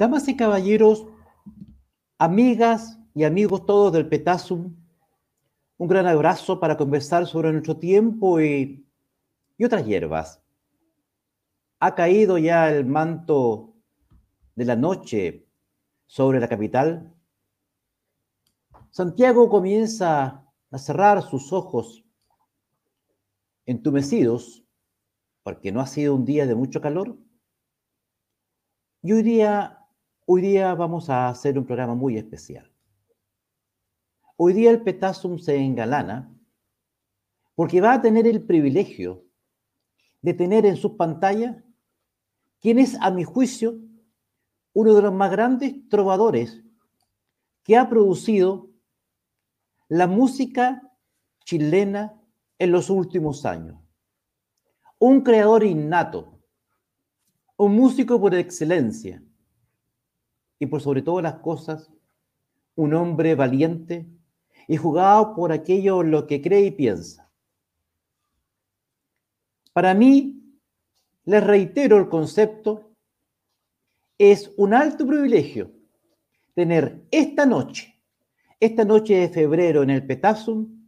Damas y caballeros, amigas y amigos todos del Petasum, un gran abrazo para conversar sobre nuestro tiempo y, y otras hierbas. Ha caído ya el manto de la noche sobre la capital. Santiago comienza a cerrar sus ojos entumecidos porque no ha sido un día de mucho calor. Y hoy día Hoy día vamos a hacer un programa muy especial. Hoy día el Petasum se engalana porque va a tener el privilegio de tener en sus pantallas quien es, a mi juicio, uno de los más grandes trovadores que ha producido la música chilena en los últimos años. Un creador innato, un músico por excelencia, y por sobre todas las cosas, un hombre valiente y jugado por aquello lo que cree y piensa. Para mí, les reitero el concepto, es un alto privilegio tener esta noche, esta noche de febrero en el Petasum,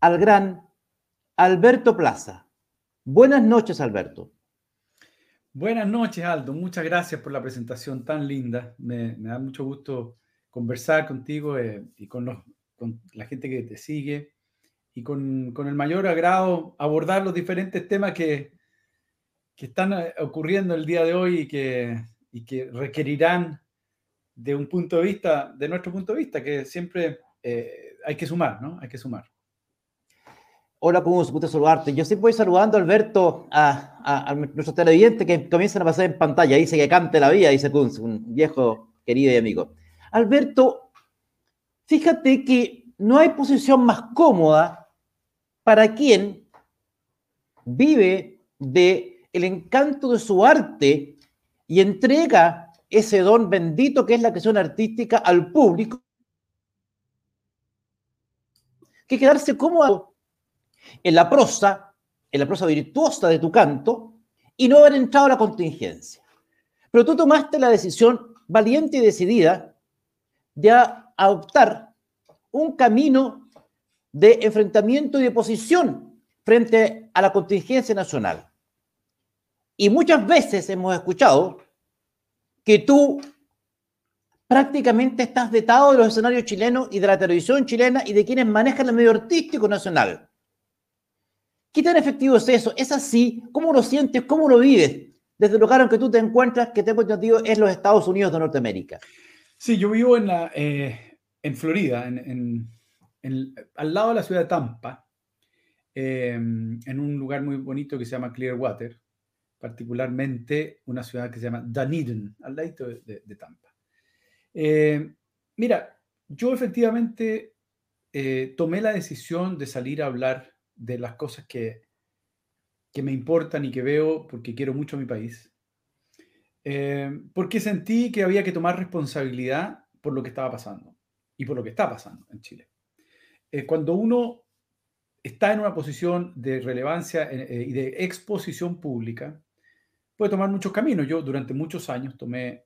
al gran Alberto Plaza. Buenas noches, Alberto. Buenas noches, Aldo. Muchas gracias por la presentación tan linda. Me, da mucho gusto conversar contigo eh, y con, la gente que te sigue y con, el mayor agrado abordar los diferentes temas que, están eh, ocurriendo el día de hoy y que, y que requerirán de un punto de vista, de nuestro punto de vista, que siempre eh, hay que sumar, ¿no? Hay que sumar. Hola, ¿cómo gusto saludarte. Yo siempre voy saludando, Alberto, a, a, nuestros televidentes que comienzan a pasar en pantalla. Dice que cante la vida, dice Kunz, un viejo querido y amigo. Alberto, fíjate que no hay posición más cómoda para quien vive de encanto de su arte y entrega ese don bendito que es la creación artística al público, que quedarse cómodo en la prosa, en la prosa virtuosa de tu canto, y no haber entrado a la contingencia. Pero tú tomaste la decisión valiente y decidida de adoptar un camino de enfrentamiento y de posición frente a la contingencia nacional. Y muchas veces hemos escuchado que tú prácticamente estás vetado de los escenarios chilenos y de la televisión chilena y de quienes manejan el medio artístico nacional. ¿Qué tan efectivo es eso? ¿Es así? ¿Cómo lo sientes? ¿Cómo lo vives? Desde el lugar en que tú te encuentras, que tengo entendido es los Estados Unidos de Norteamérica. Sí, yo vivo en, eh, Florida, al lado de la ciudad de Tampa, em, en un lugar muy bonito que se llama Clearwater, particularmente una ciudad que se llama Dunedin, al lado de, Tampa. Eh, mira, yo efectivamente eh, tomé la decisión de salir a hablar de las cosas que, que me importan y que veo porque quiero mucho a mi país. Eh, porque sentí que había que tomar responsabilidad por lo que estaba pasando y por lo que está pasando en Chile. Eh, cuando uno está en una posición de relevancia eh, y de exposición pública, puede tomar muchos caminos. Yo durante muchos años tomé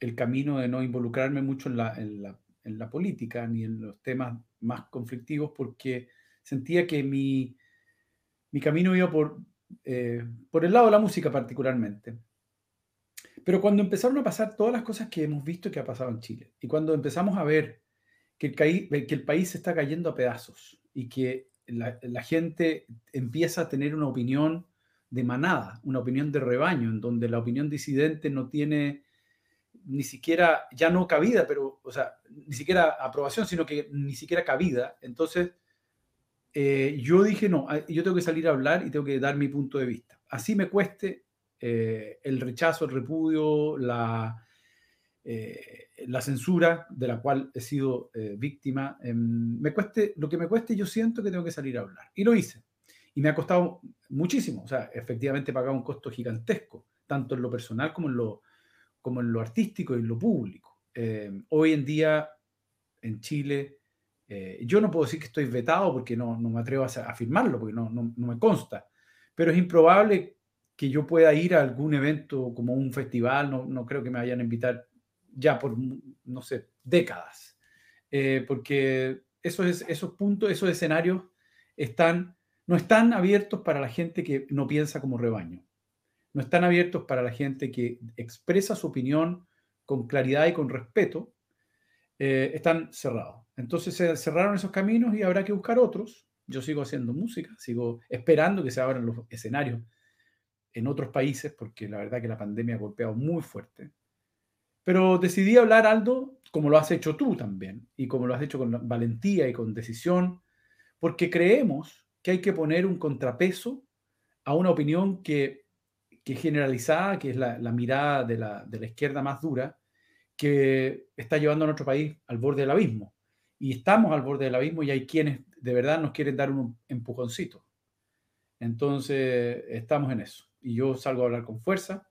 el camino de no involucrarme mucho en la, en la, en la política ni en los temas más conflictivos porque sentía que mi, mi camino iba por, eh, por el lado de la música particularmente. Pero cuando empezaron a pasar todas las cosas que hemos visto que ha pasado en Chile, y cuando empezamos a ver que el, que el país se está cayendo a pedazos y que la, la, gente empieza a tener una opinión de manada, una opinión de rebaño, en donde la opinión disidente no tiene ni siquiera, ya no cabida, pero, o sea, ni siquiera aprobación, sino que ni siquiera cabida, entonces eh, yo dije, no, ah, yo tengo que salir a hablar y tengo que dar mi punto de vista. Así me cueste eh, el rechazo, el repudio, la, eh, la censura de la cual he sido víctima. Em, me cueste, lo que me cueste, yo siento que tengo que salir a hablar. Y lo hice. Y me ha costado muchísimo. O sea, efectivamente he pagado un costo gigantesco, tanto en lo personal como en lo, como en lo artístico y en lo público. Em, hoy en día, en Chile, eh, yo no puedo decir que estoy vetado porque no, no me atrevo a afirmarlo, porque no, no, me consta, pero es improbable que yo pueda ir a algún evento como un festival, no, no creo que me vayan a invitar ya por, no sé, décadas, eh, porque esos, esos puntos, esos escenarios están, no están abiertos para la gente que no piensa como rebaño, no están abiertos para la gente que expresa su opinión con claridad y con respeto, eh, están cerrados. Entonces se cerraron esos caminos y habrá que buscar otros. Yo sigo haciendo música, sigo esperando que se abran los escenarios en otros países, porque la verdad que la pandemia ha golpeado muy fuerte. Pero decidí hablar, Aldo, como lo has hecho tú también, y como lo has hecho con valentía y con decisión, porque creemos que hay que poner un contrapeso a una opinión que, que generalizada, que es la, mirada de la, de la izquierda más dura, que está llevando a nuestro país al borde del abismo. Y estamos al borde del abismo y hay quienes de verdad nos quieren dar un empujoncito. Entonces, estamos en eso y yo salgo a hablar con fuerza.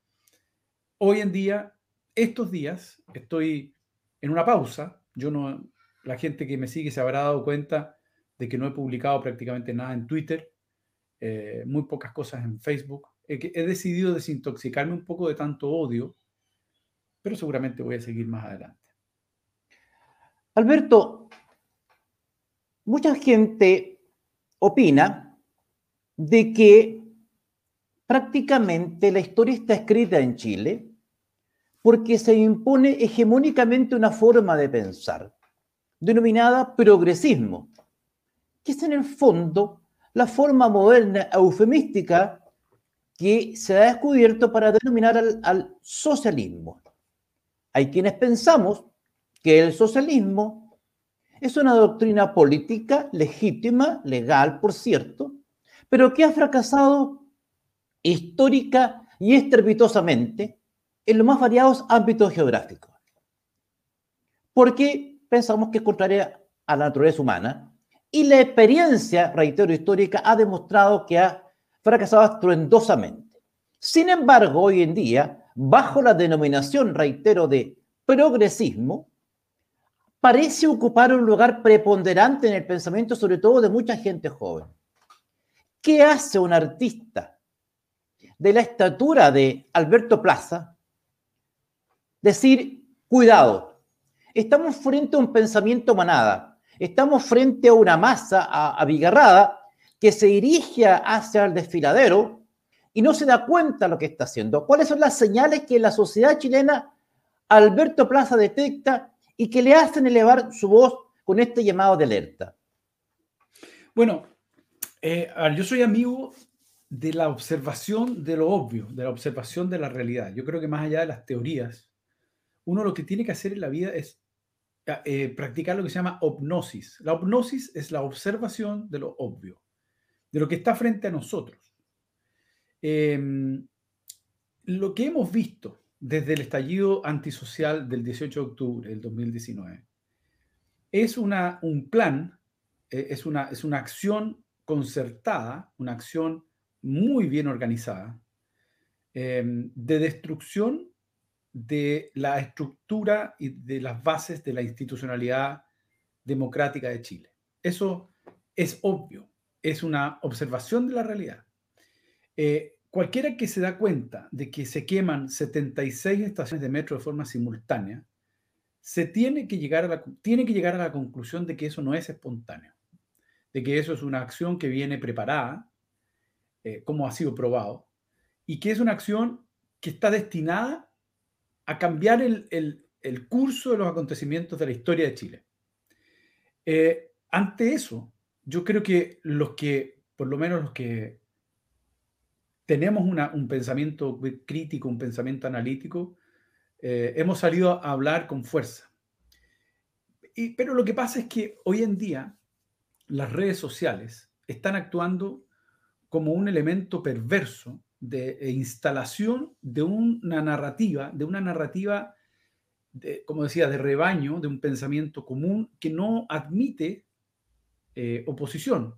Hoy en día, estos días, estoy en una pausa. Yo no, la gente que me sigue se habrá dado cuenta de que no he publicado prácticamente nada en Twitter, eh, muy pocas cosas en Facebook. He, he decidido desintoxicarme un poco de tanto odio, pero seguramente voy a seguir más adelante. Alberto, mucha gente opina de que prácticamente la historia está escrita en Chile porque se impone hegemónicamente una forma de pensar, denominada progresismo, que es en el fondo la forma moderna eufemística que se ha descubierto para denominar al, al socialismo. Hay quienes pensamos que el socialismo es una doctrina política legítima, legal, por cierto, pero que ha fracasado histórica y estrepitosamente en los más variados ámbitos geográficos. Porque pensamos que es contraria a la naturaleza humana y la experiencia, reitero, histórica ha demostrado que ha fracasado estruendosamente. Sin embargo, hoy en día, bajo la denominación, reitero, de progresismo, parece ocupar un lugar preponderante en el pensamiento, sobre todo de mucha gente joven. ¿Qué hace un artista de la estatura de Alberto Plaza, decir, cuidado, estamos frente a un pensamiento manada, estamos frente a una masa abigarrada que se dirige hacia el desfiladero y no se da cuenta lo que está haciendo. ¿Cuáles son las señales que la sociedad chilena Alberto Plaza detecta y que le hacen elevar su voz con este llamado de alerta? Bueno, eh, yo soy amigo de la observación de lo obvio, de la observación de la realidad. Yo creo que más allá de las teorías, uno lo que tiene que hacer en la vida es eh, practicar lo que se llama hipnosis. La hipnosis es la observación de lo obvio, de lo que está frente a nosotros. Em, lo que hemos visto desde el estallido antisocial del 18 de octubre del 2019 es una, un plan, eh, es, una, es una acción concertada, una acción muy bien organizada em, de destrucción de la estructura y de las bases de la institucionalidad democrática de Chile. Eso es obvio, es una observación de la realidad. Eh, cualquiera que se da cuenta de que se queman 76 estaciones de metro de forma simultánea, se tiene que llegar a la, tiene que llegar a la conclusión de que eso no es espontáneo, de que eso es una acción que viene preparada, eh, como ha sido probado, y que es una acción que está destinada a cambiar el, curso de los acontecimientos de la historia de Chile. Eh, ante eso, yo creo que los que, por lo menos los que tenemos un pensamiento crítico, un pensamiento analítico, eh, hemos salido a hablar con fuerza. pero lo que pasa es que hoy en día las redes sociales están actuando como un elemento perverso de instalación de una narrativa, de una narrativa, como decía, de rebaño, de un pensamiento común que no admite eh, oposición.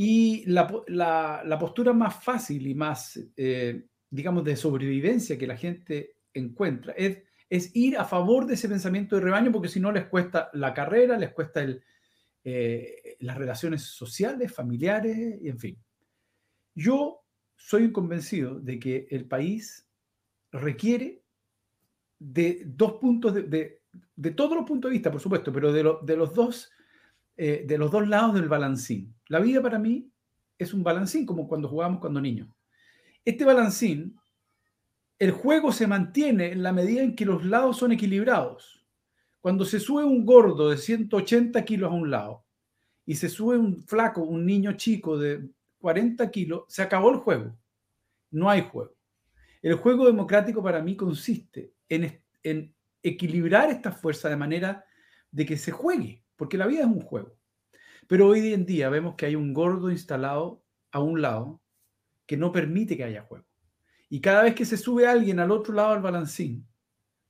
Y la, postura más fácil y más, eh, digamos, de sobrevivencia que la gente encuentra es, es, ir a favor de ese pensamiento de rebaño porque si no les cuesta la carrera, les cuesta el, eh, las relaciones sociales, familiares, y en fin. Yo soy convencido de que el país requiere de dos puntos de, de, todos los puntos de vista, por supuesto, pero de, de los dos, eh, de los dos lados del balancín. La vida para mí es un balancín, como cuando jugábamos cuando niños. Este balancín, el juego se mantiene en la medida en que los lados son equilibrados. Cuando se sube un gordo de 180 kilos a un lado y se sube un flaco, un niño chico de 40 kilos, se acabó el juego. No hay juego. El juego democrático para mí consiste en, en equilibrar esta fuerza de manera de que se juegue, porque la vida es un juego. Pero hoy en día vemos que hay un gordo instalado a un lado que no permite que haya juego. Y cada vez que se sube alguien al otro lado del balancín,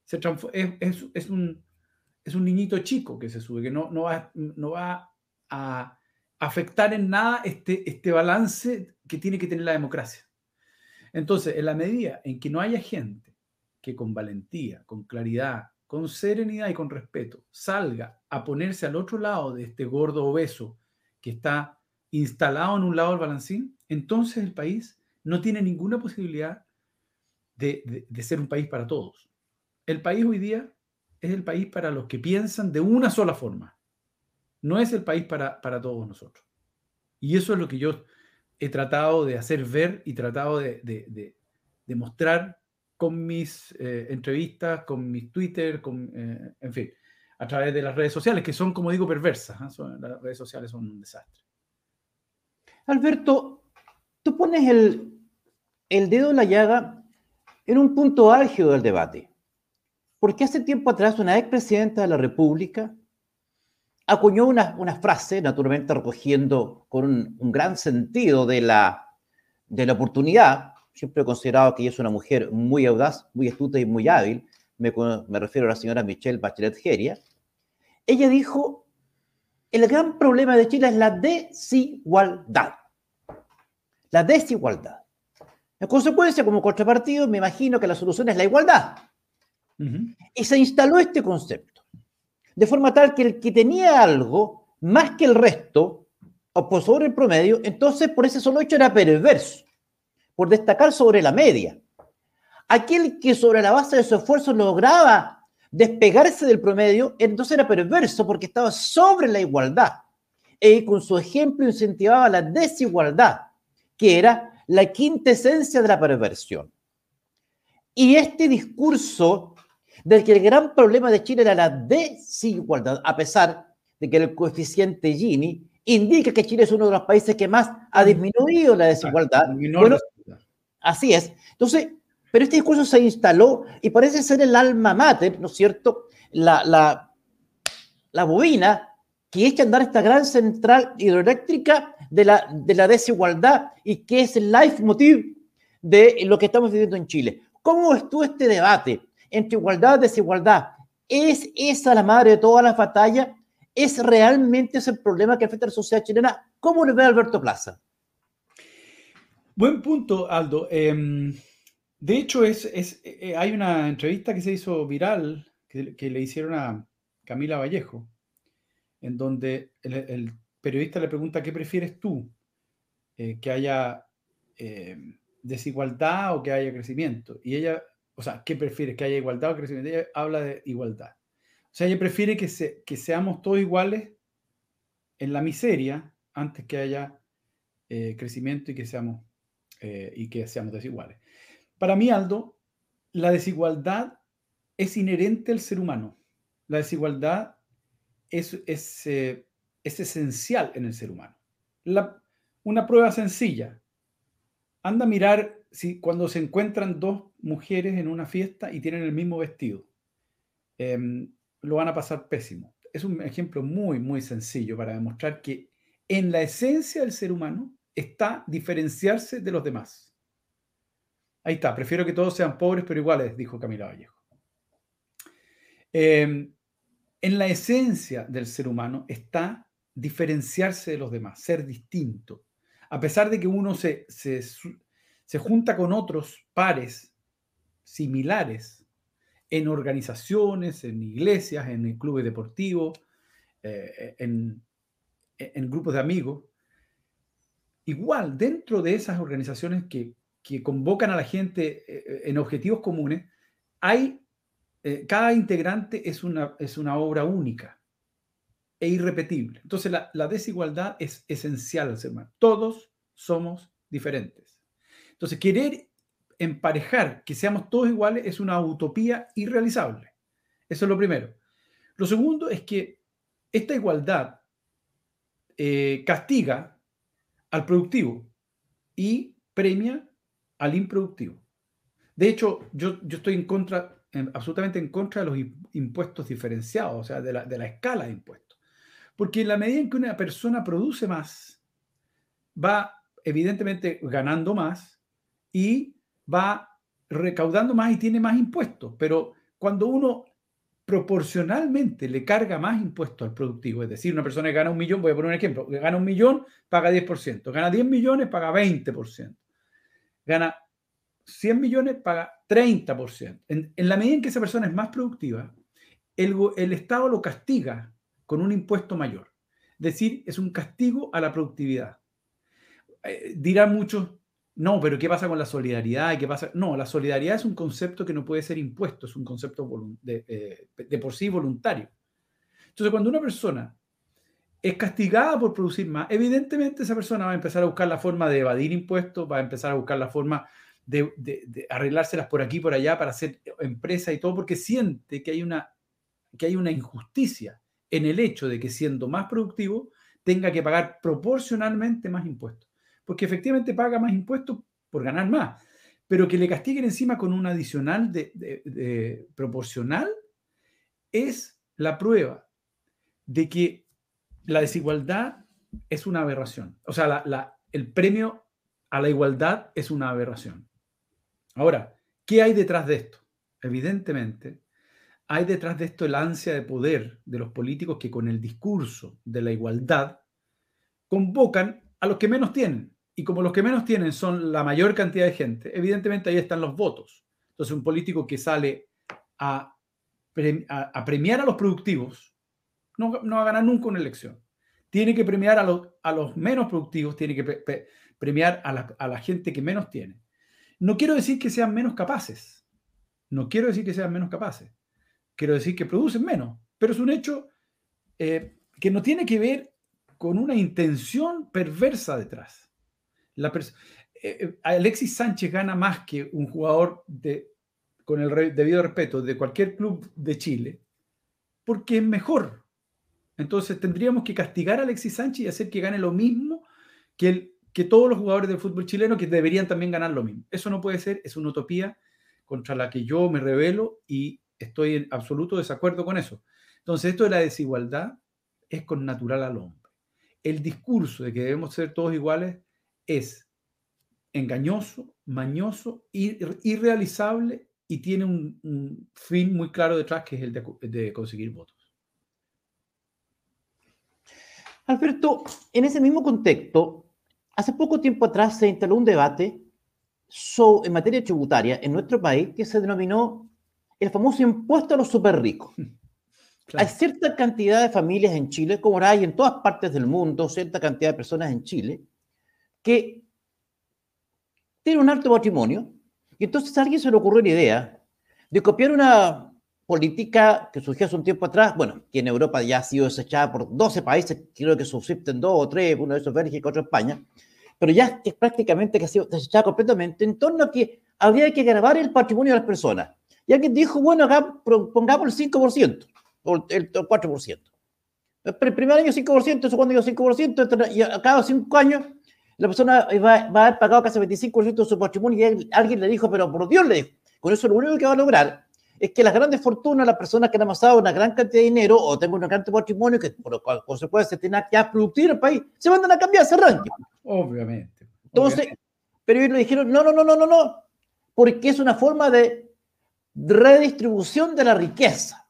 es, un, es un niñito chico que se sube, que no, no, va, no va a afectar en nada este, este balance que tiene que tener la democracia. Entonces, en la medida en que no haya gente que con valentía, con claridad, con serenidad y con respeto salga a ponerse al otro lado de este gordo obeso que está instalado en un lado del balancín, entonces el país no tiene ninguna posibilidad de, ser un país para todos. El país hoy día es el país para los que piensan de una sola forma. No es el país para, para todos nosotros. Y eso es lo que yo he tratado de hacer ver y tratado de, de, mostrar con mis eh, entrevistas, con mis Twitter, con, eh, en fin, a través de las redes sociales, que son, como digo, perversas. ¿ah? las redes sociales son un desastre. Alberto, tú pones el, el dedo en la llaga en un punto álgido del debate. Porque hace tiempo atrás una expresidenta de la República acuñó una, una frase, naturalmente recogiendo con un, gran sentido de la, de la oportunidad. Siempre he considerado que ella es una mujer muy audaz, muy astuta y muy hábil. Me, me refiero a la señora Michelle Bachelet Geria. Ella dijo, el gran problema de Chile es la desigualdad. La desigualdad. En consecuencia, como contrapartido, me imagino que la solución es la igualdad. Y se instaló este concepto de forma tal que el que tenía algo más que el resto, o por sobre el promedio, entonces por ese solo hecho era perverso, por destacar sobre la media. Aquel que sobre la base de su esfuerzo lograba despegarse del promedio, entonces era perverso porque estaba sobre la igualdad. Y con su ejemplo incentivaba la desigualdad, que era la quinta esencia de la perversión. Y este discurso del que el gran problema de Chile era la desigualdad, a pesar de que el coeficiente Gini indica que Chile es uno de los países que más ha disminuido la desigualdad. Bueno, así es. Entonces, pero este discurso se instaló y parece ser el alma mater, ¿no es cierto? La, la, bobina que echa a andar esta gran central hidroeléctrica de la, de la desigualdad y que es el life motive de lo que estamos viviendo en Chile. ¿Cómo estuvo este debate? entre igualdad y desigualdad. ¿Es esa la madre de todas las batallas? ¿Es realmente ese el problema que afecta a la sociedad chilena? ¿Cómo lo ve Alberto Plaza? Buen punto, Aldo. Em, de hecho, es, es, eh, hay una entrevista que se hizo viral que, le hicieron a Camila Vallejo, en donde el, periodista le pregunta, ¿qué prefieres tú? Eh, ¿Que haya desigualdad o que haya crecimiento? Y ella o sea, ¿qué prefiere? ¿Que haya igualdad o crecimiento? Ella habla de igualdad. O sea, ella prefiere que, se, que seamos todos iguales en la miseria antes que haya eh, crecimiento y que, seamos, eh, y que seamos desiguales. Para mí, Aldo, la desigualdad es inherente al ser humano. La desigualdad es, es, eh, es esencial en el ser humano. una prueba sencilla. Anda a mirar si cuando se encuentran dos mujeres en una fiesta y tienen el mismo vestido, em, lo van a pasar pésimo. Es un ejemplo muy, muy sencillo para demostrar que en la esencia del ser humano está diferenciarse de los demás. Ahí está, prefiero que todos sean pobres pero iguales, dijo Camila Vallejo. Em, en la esencia del ser humano está diferenciarse de los demás, ser distinto. A pesar de que uno se, se, se junta con otros pares similares en organizaciones, en iglesias, en clubes deportivos, eh, en, grupos de amigos, igual dentro de esas organizaciones que, convocan a la gente eh, en objetivos comunes, hay, eh, cada integrante es una, es una obra única e irrepetible. Entonces la, la desigualdad es esencial al ser humano. Todos somos diferentes. Entonces querer emparejar que seamos todos iguales es una utopía irrealizable. Eso es lo primero. Lo segundo es que esta igualdad eh, castiga al productivo y premia al improductivo. De hecho, yo, estoy en contra, absolutamente en contra de los impuestos diferenciados, o sea, de la, de la escala de impuestos. Porque en la medida en que una persona produce más, va evidentemente ganando más y va recaudando más y tiene más impuestos. Pero cuando uno proporcionalmente le carga más impuestos al productivo, es decir, una persona que gana un millón, voy a poner un ejemplo, que gana un millón, paga 10%, gana 10 millones, paga 20%, gana 100 millones, paga 30%. En, en la medida en que esa persona es más productiva, el, el Estado lo castiga con un impuesto mayor. Es decir, es un castigo a la productividad. Eh, dirán muchos, no, pero ¿qué pasa con la solidaridad? ¿Qué pasa? No, la solidaridad es un concepto que no puede ser impuesto, es un concepto eh, de, por sí voluntario. Entonces, cuando una persona es castigada por producir más, evidentemente esa persona va a empezar a buscar la forma de evadir impuestos, va a empezar a buscar la forma de, arreglárselas por aquí, por allá, para hacer empresa y todo, porque siente que hay, una, que hay una injusticia en el hecho de que siendo más productivo tenga que pagar proporcionalmente más impuestos. Porque efectivamente paga más impuestos por ganar más, pero que le castiguen encima con un adicional de, proporcional es la prueba de que la desigualdad es una aberración. O sea, el premio a la igualdad es una aberración. Ahora, ¿qué hay detrás de esto? Evidentemente, hay detrás de esto el ansia de poder de los políticos que con el discurso de la igualdad convocan a los que menos tienen. Y como los que menos tienen son la mayor cantidad de gente, evidentemente ahí están los votos. Entonces, un político que sale a, premiar a los productivos no, va a ganar nunca una elección. Tiene que premiar a los, a los menos productivos, tiene que premiar a la, a la gente que menos tiene. No quiero decir que sean menos capaces. No quiero decir que sean menos capaces. Quiero decir que producen menos. Pero es un hecho eh, que no tiene que ver con una intención perversa detrás. Eh, eh, Alexis Sánchez gana más que un jugador de, con el debido respeto de cualquier club de Chile, porque es mejor. Entonces tendríamos que castigar a Alexis Sánchez y hacer que gane lo mismo que, que todos los jugadores del fútbol chileno que deberían también ganar lo mismo. Eso no puede ser, es una utopía contra la que yo me revelo y estoy en absoluto desacuerdo con eso. Entonces esto de la desigualdad es con natural al hombre. El discurso de que debemos ser todos iguales es engañoso, mañoso, irrealizable y tiene un, fin muy claro detrás que es el de, conseguir votos. Alberto, en ese mismo contexto, hace poco tiempo atrás se instaló un debate en materia tributaria en nuestro país que se denominó el famoso impuesto a los super ricos. Hay cierta cantidad de familias en Chile, como hay en todas partes del mundo, cierta cantidad de personas en Chile, que tiene un alto patrimonio, y entonces a alguien se le ocurrió la idea de copiar una política que surgió hace un tiempo atrás, bueno, que en Europa ya ha sido desechada por 12 países, creo que subsisten dos o tres, uno de esos Bélgica, otro España, pero ya es prácticamente que ha sido desechada completamente, en torno a que habría que grabar el patrimonio de las personas. Y alguien dijo, bueno, acá pongamos el 5%, o el 4%. El primer año 5%, el segundo año 5%, y a cada cinco años la persona va, a haber pagado casi 25% de su patrimonio y alguien le dijo, pero por Dios le dijo, con eso lo único que va a lograr es que las grandes fortunas, las personas que han amasado una gran cantidad de dinero o tengan un gran patrimonio que por consecuencia tienen actividad productiva en el país, se mandan a cambiar ese ranking. Obviamente. Entonces, pero ellos le dijeron, no, no, no, no, no, no, porque es una forma de redistribución de la riqueza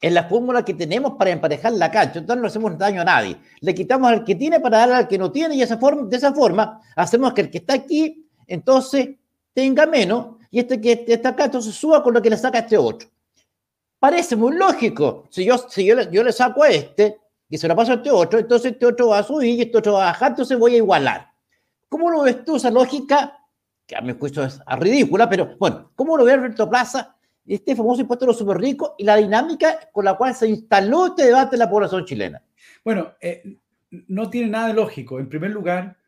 es la fórmula que tenemos para emparejar la cancha. Entonces no hacemos daño a nadie. Le quitamos al que tiene para darle al que no tiene y esa forma, de esa forma hacemos que el que está aquí entonces tenga menos y este que está acá entonces suba con lo que le saca este otro. Parece muy lógico. Si yo, si yo, yo le saco a este y se lo paso a este otro, entonces este otro va a subir y este otro va a bajar, entonces voy a igualar. ¿Cómo lo ves tú esa lógica? Que a mi juicio es ridícula, pero bueno, ¿cómo lo ve Alberto Plaza? Este famoso impuesto a los super ricos y la dinámica con la cual se instaló este debate en la población chilena. Bueno, eh, no tiene nada de lógico. En primer lugar,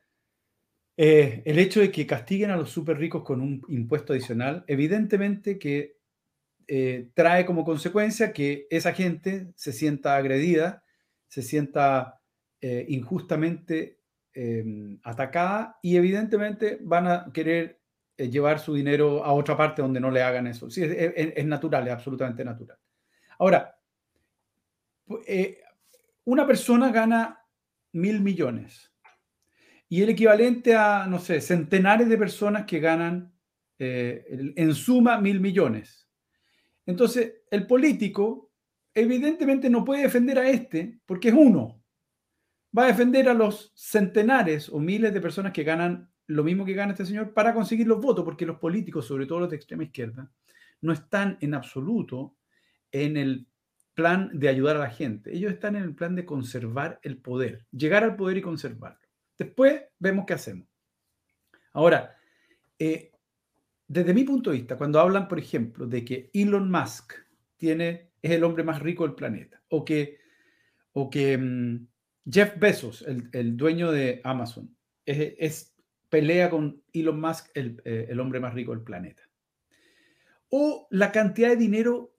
eh, el hecho de que castiguen a los súper ricos con un impuesto adicional, evidentemente que eh, trae como consecuencia que esa gente se sienta agredida, se sienta eh, injustamente em, atacada y evidentemente van a querer llevar su dinero a otra parte donde no le hagan eso. Sí, es, natural, es absolutamente natural. Ahora, una persona gana mil millones y el equivalente a, no sé, centenares de personas que ganan eh, en suma mil millones. Entonces, el político evidentemente no puede defender a este porque es uno. Va a defender a los centenares o miles de personas que ganan lo mismo que gana este señor para conseguir los votos, porque los políticos, sobre todo los de extrema izquierda, no están en absoluto en el plan de ayudar a la gente. Ellos están en el plan de conservar el poder, llegar al poder y conservarlo. Después vemos qué hacemos. Ahora, eh, desde mi punto de vista, cuando hablan, por ejemplo, de que Elon Musk tiene, es el hombre más rico del planeta, o que, o que mm, Jeff Bezos, el, dueño de Amazon, es, pelea con Elon Musk, el, eh, el hombre más rico del planeta. O la cantidad de dinero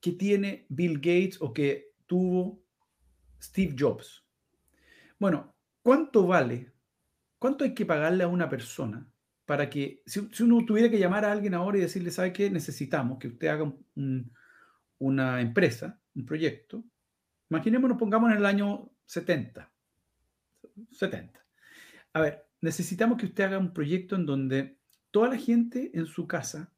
que tiene Bill Gates o que tuvo Steve Jobs. Bueno, ¿cuánto vale? ¿Cuánto hay que pagarle a una persona para que, si, uno tuviera que llamar a alguien ahora y decirle, ¿sabe qué? Necesitamos que usted haga una empresa, un proyecto. Imaginémonos, pongamos en el año 70. 70. A ver, necesitamos que usted haga un proyecto en donde toda la gente en su casa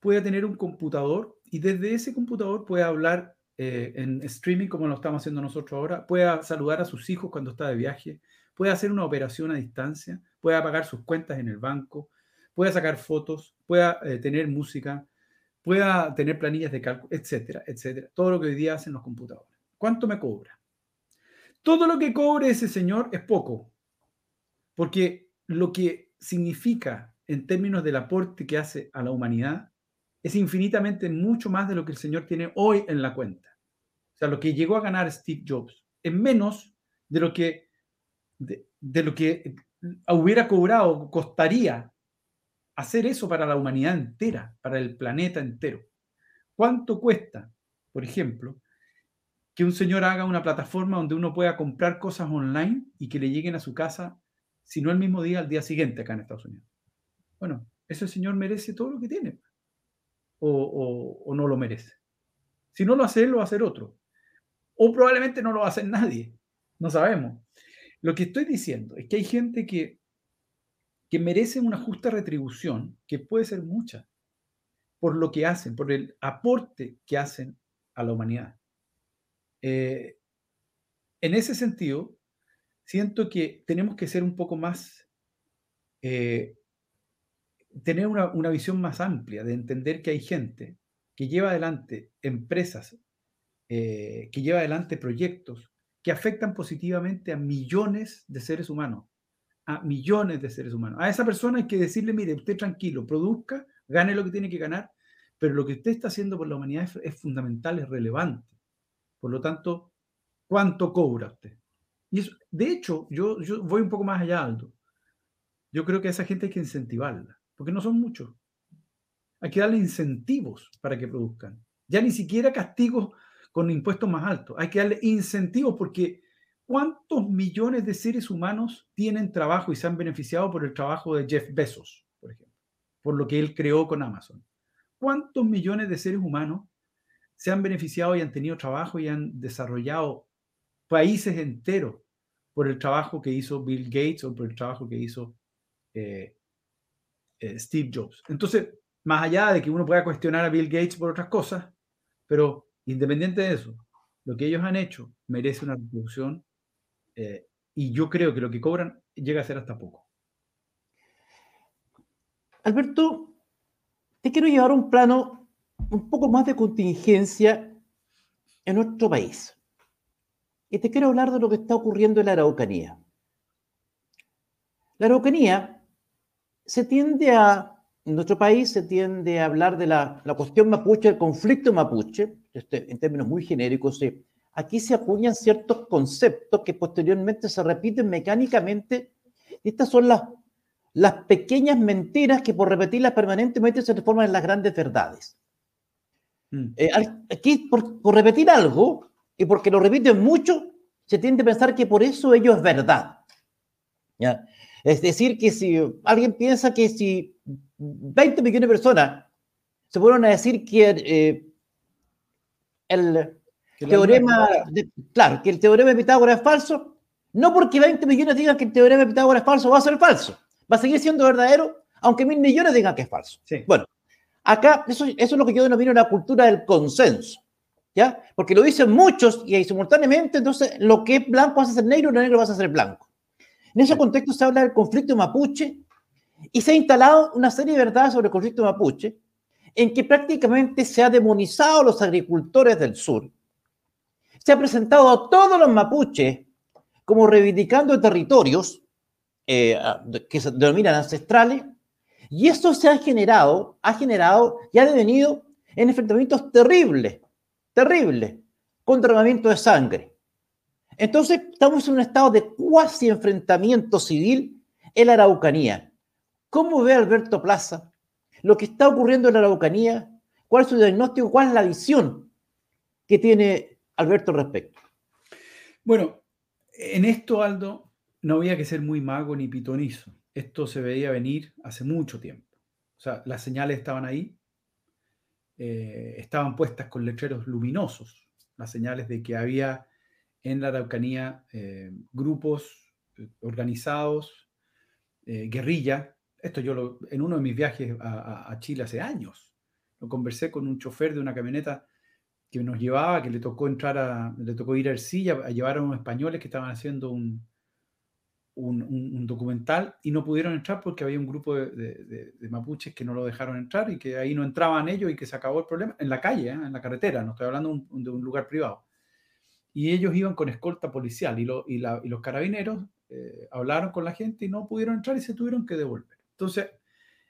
pueda tener un computador y desde ese computador pueda hablar eh, en streaming, como lo estamos haciendo nosotros ahora, pueda saludar a sus hijos cuando está de viaje, puede hacer una operación a distancia, pueda pagar sus cuentas en el banco, pueda sacar fotos, pueda eh, tener música, pueda tener planillas de cálculo, etcétera, etcétera. Todo lo que hoy día hacen los computadores. ¿Cuánto me cobra? Todo lo que cobre ese señor es poco, porque lo que significa en términos del aporte que hace a la humanidad es infinitamente mucho más de lo que el señor tiene hoy en la cuenta. O sea, lo que llegó a ganar Steve Jobs es menos de lo que, de, lo que hubiera cobrado, costaría hacer eso para la humanidad entera, para el planeta entero. ¿Cuánto cuesta, por ejemplo, que un señor haga una plataforma donde uno pueda comprar cosas online y que le lleguen a su casa, si no el mismo día, al día siguiente acá en Estados Unidos? Bueno, ese señor merece todo lo que tiene o, no lo merece. Si no lo hace él, lo va a hacer otro. O probablemente no lo va a hacer nadie. No sabemos. Lo que estoy diciendo es que hay gente que, que merece una justa retribución, que puede ser mucha, por lo que hacen, por el aporte que hacen a la humanidad. Eh, en ese sentido, siento que tenemos que ser un poco más eh, tener una, visión más amplia, de entender que hay gente que lleva adelante empresas, eh, que lleva adelante proyectos que afectan positivamente a millones de seres humanos, a millones de seres humanos. A esa persona hay que decirle, mire, usted tranquilo, produzca, gane lo que tiene que ganar, pero lo que usted está haciendo por la humanidad es, fundamental, es relevante. Por lo tanto, ¿cuánto cobra usted? Y eso, de hecho, yo, yo voy un poco más allá, Aldo. Yo creo que a esa gente hay que incentivarla porque no son muchos. Hay que darle incentivos para que produzcan. Ya ni siquiera castigos con impuestos más altos. Hay que darle incentivos porque ¿cuántos millones de seres humanos tienen trabajo y se han beneficiado por el trabajo de Jeff Bezos, por ejemplo? Por lo que él creó con Amazon. ¿Cuántos millones de seres humanos se han beneficiado y han tenido trabajo y han desarrollado países enteros por el trabajo que hizo Bill Gates o por el trabajo que hizo eh, eh, Steve Jobs. Entonces, más allá de que uno pueda cuestionar a Bill Gates por otras cosas, pero independiente de eso, lo que ellos han hecho merece una retribución eh, y yo creo que lo que cobran llega a ser hasta poco. Alberto, te quiero llevar a un plano un poco más de contingencia en nuestro país. Y te quiero hablar de lo que está ocurriendo en la Araucanía. La Araucanía se tiende a, en nuestro país se tiende a hablar de la, la cuestión mapuche, el conflicto mapuche, este, en términos muy genéricos. Aquí se acuñan ciertos conceptos que posteriormente se repiten mecánicamente. Estas son las, las pequeñas mentiras que por repetirlas permanentemente se transforman en las grandes verdades. Mm. Eh, aquí, por, por repetir algo, y porque lo repiten mucho, se tiende a pensar que por eso ello es verdad. ¿Ya? Es decir, que si alguien piensa que si 20 millones de personas se fueron a decir que eh, el teorema, de, claro, que el teorema de Pitágoras es falso, no porque 20 millones digan que el teorema de Pitágoras es falso, va a ser falso, va a seguir siendo verdadero, aunque mil millones digan que es falso. Bueno, acá eso, eso es lo que yo denomino la cultura del consenso. ¿Ya? Porque lo dicen muchos y ahí simultáneamente, entonces lo que es blanco a ser negro, lo negro va a ser blanco. En ese contexto se habla del conflicto mapuche y se ha instalado una serie de verdades sobre el conflicto mapuche en que prácticamente se ha demonizado a los agricultores del sur. Se ha presentado a todos los mapuches como reivindicando territorios eh, que se denominan ancestrales y esto se ha generado, ha generado y ha devenido en enfrentamientos terribles, terribles, con derramamiento de sangre. Entonces, estamos en un estado de cuasi enfrentamiento civil en la Araucanía. ¿Cómo ve Alberto Plaza lo que está ocurriendo en la Araucanía? ¿Cuál es su diagnóstico? ¿Cuál es la visión que tiene Alberto al respecto? Bueno, en esto, Aldo, no había que ser muy mago ni pitonizo. Esto se veía venir hace mucho tiempo. O sea, las señales estaban ahí, eh, estaban puestas con letreros luminosos, las señales de que había en la Araucanía eh, grupos eh, organizados, eh, guerrilla. Esto yo lo, en uno de mis viajes a, Chile hace años, lo conversé con un chofer de una camioneta que nos llevaba, que le tocó entrar a, le tocó ir a Ercilla a llevar a unos españoles que estaban haciendo un, un, documental y no pudieron entrar porque había un grupo de, mapuches que no lo dejaron entrar y que ahí no entraban ellos y que se acabó el problema en la calle, en la carretera, no estoy hablando de un lugar privado y ellos iban con escolta policial y, los carabineros eh, hablaron con la gente y no pudieron entrar y se tuvieron que devolver. Entonces,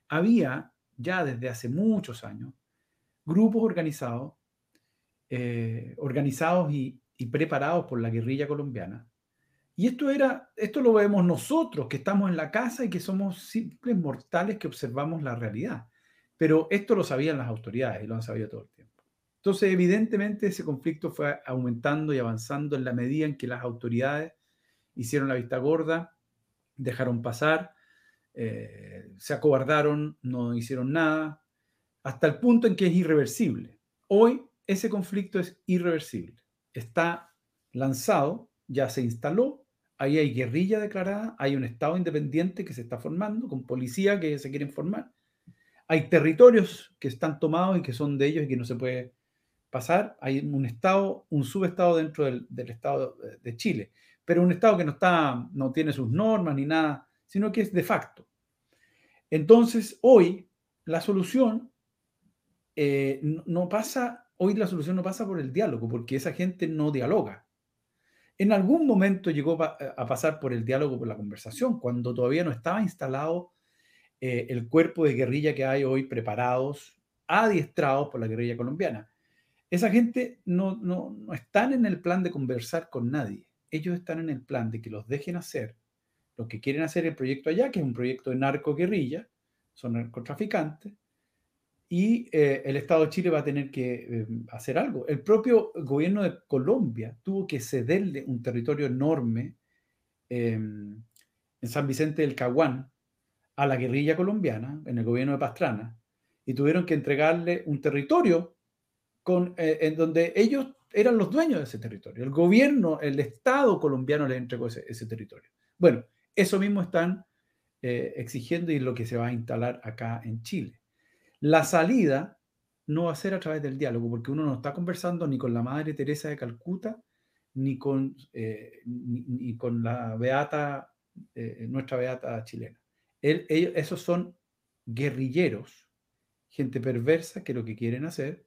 había ya desde hace muchos años grupos organizados, eh, organizados y, y, preparados por la guerrilla colombiana. Y esto era, esto lo vemos nosotros que estamos en la casa y que somos simples mortales que observamos la realidad. Pero esto lo sabían las autoridades y lo han sabido todo el tiempo. Entonces, evidentemente, ese conflicto fue aumentando y avanzando en la medida en que las autoridades hicieron la vista gorda, dejaron pasar, eh, se acobardaron, no hicieron nada, hasta el punto en que es irreversible. Hoy ese conflicto es irreversible. Está lanzado, ya se instaló, ahí hay guerrilla declarada, hay un Estado independiente que se está formando, con policía que se quieren formar, hay territorios que están tomados y que son de ellos y que no se puede pasar, hay un estado, un subestado dentro del, estado de Chile, pero un estado que no está, no tiene sus normas ni nada, sino que es de facto. Entonces, hoy la solución eh, no pasa, hoy la solución no pasa por el diálogo, porque esa gente no dialoga. En algún momento llegó a pasar por el diálogo, por la conversación, cuando todavía no estaba instalado eh, el cuerpo de guerrilla que hay hoy preparados, adiestrados por la guerrilla colombiana. Esa gente no, no, no están en el plan de conversar con nadie. Ellos están en el plan de que los dejen hacer lo que quieren hacer el proyecto allá, que es un proyecto de narco-guerrilla, son narcotraficantes, y eh, el Estado de Chile va a tener que eh, hacer algo. El propio gobierno de Colombia tuvo que cederle un territorio enorme em, en San Vicente del Caguán a la guerrilla colombiana, en el gobierno de Pastrana, y tuvieron que entregarle un territorio eh, en donde ellos eran los dueños de ese territorio. El gobierno, el Estado colombiano les entregó ese, territorio. Bueno, eso mismo están eh, exigiendo y lo que se va a instalar acá en Chile. La salida no va a ser a través del diálogo, porque uno no está conversando ni con la Madre Teresa de Calcuta, ni con, eh, ni, con la beata, nuestra beata chilena. ellos, esos son guerrilleros, gente perversa que lo que quieren hacer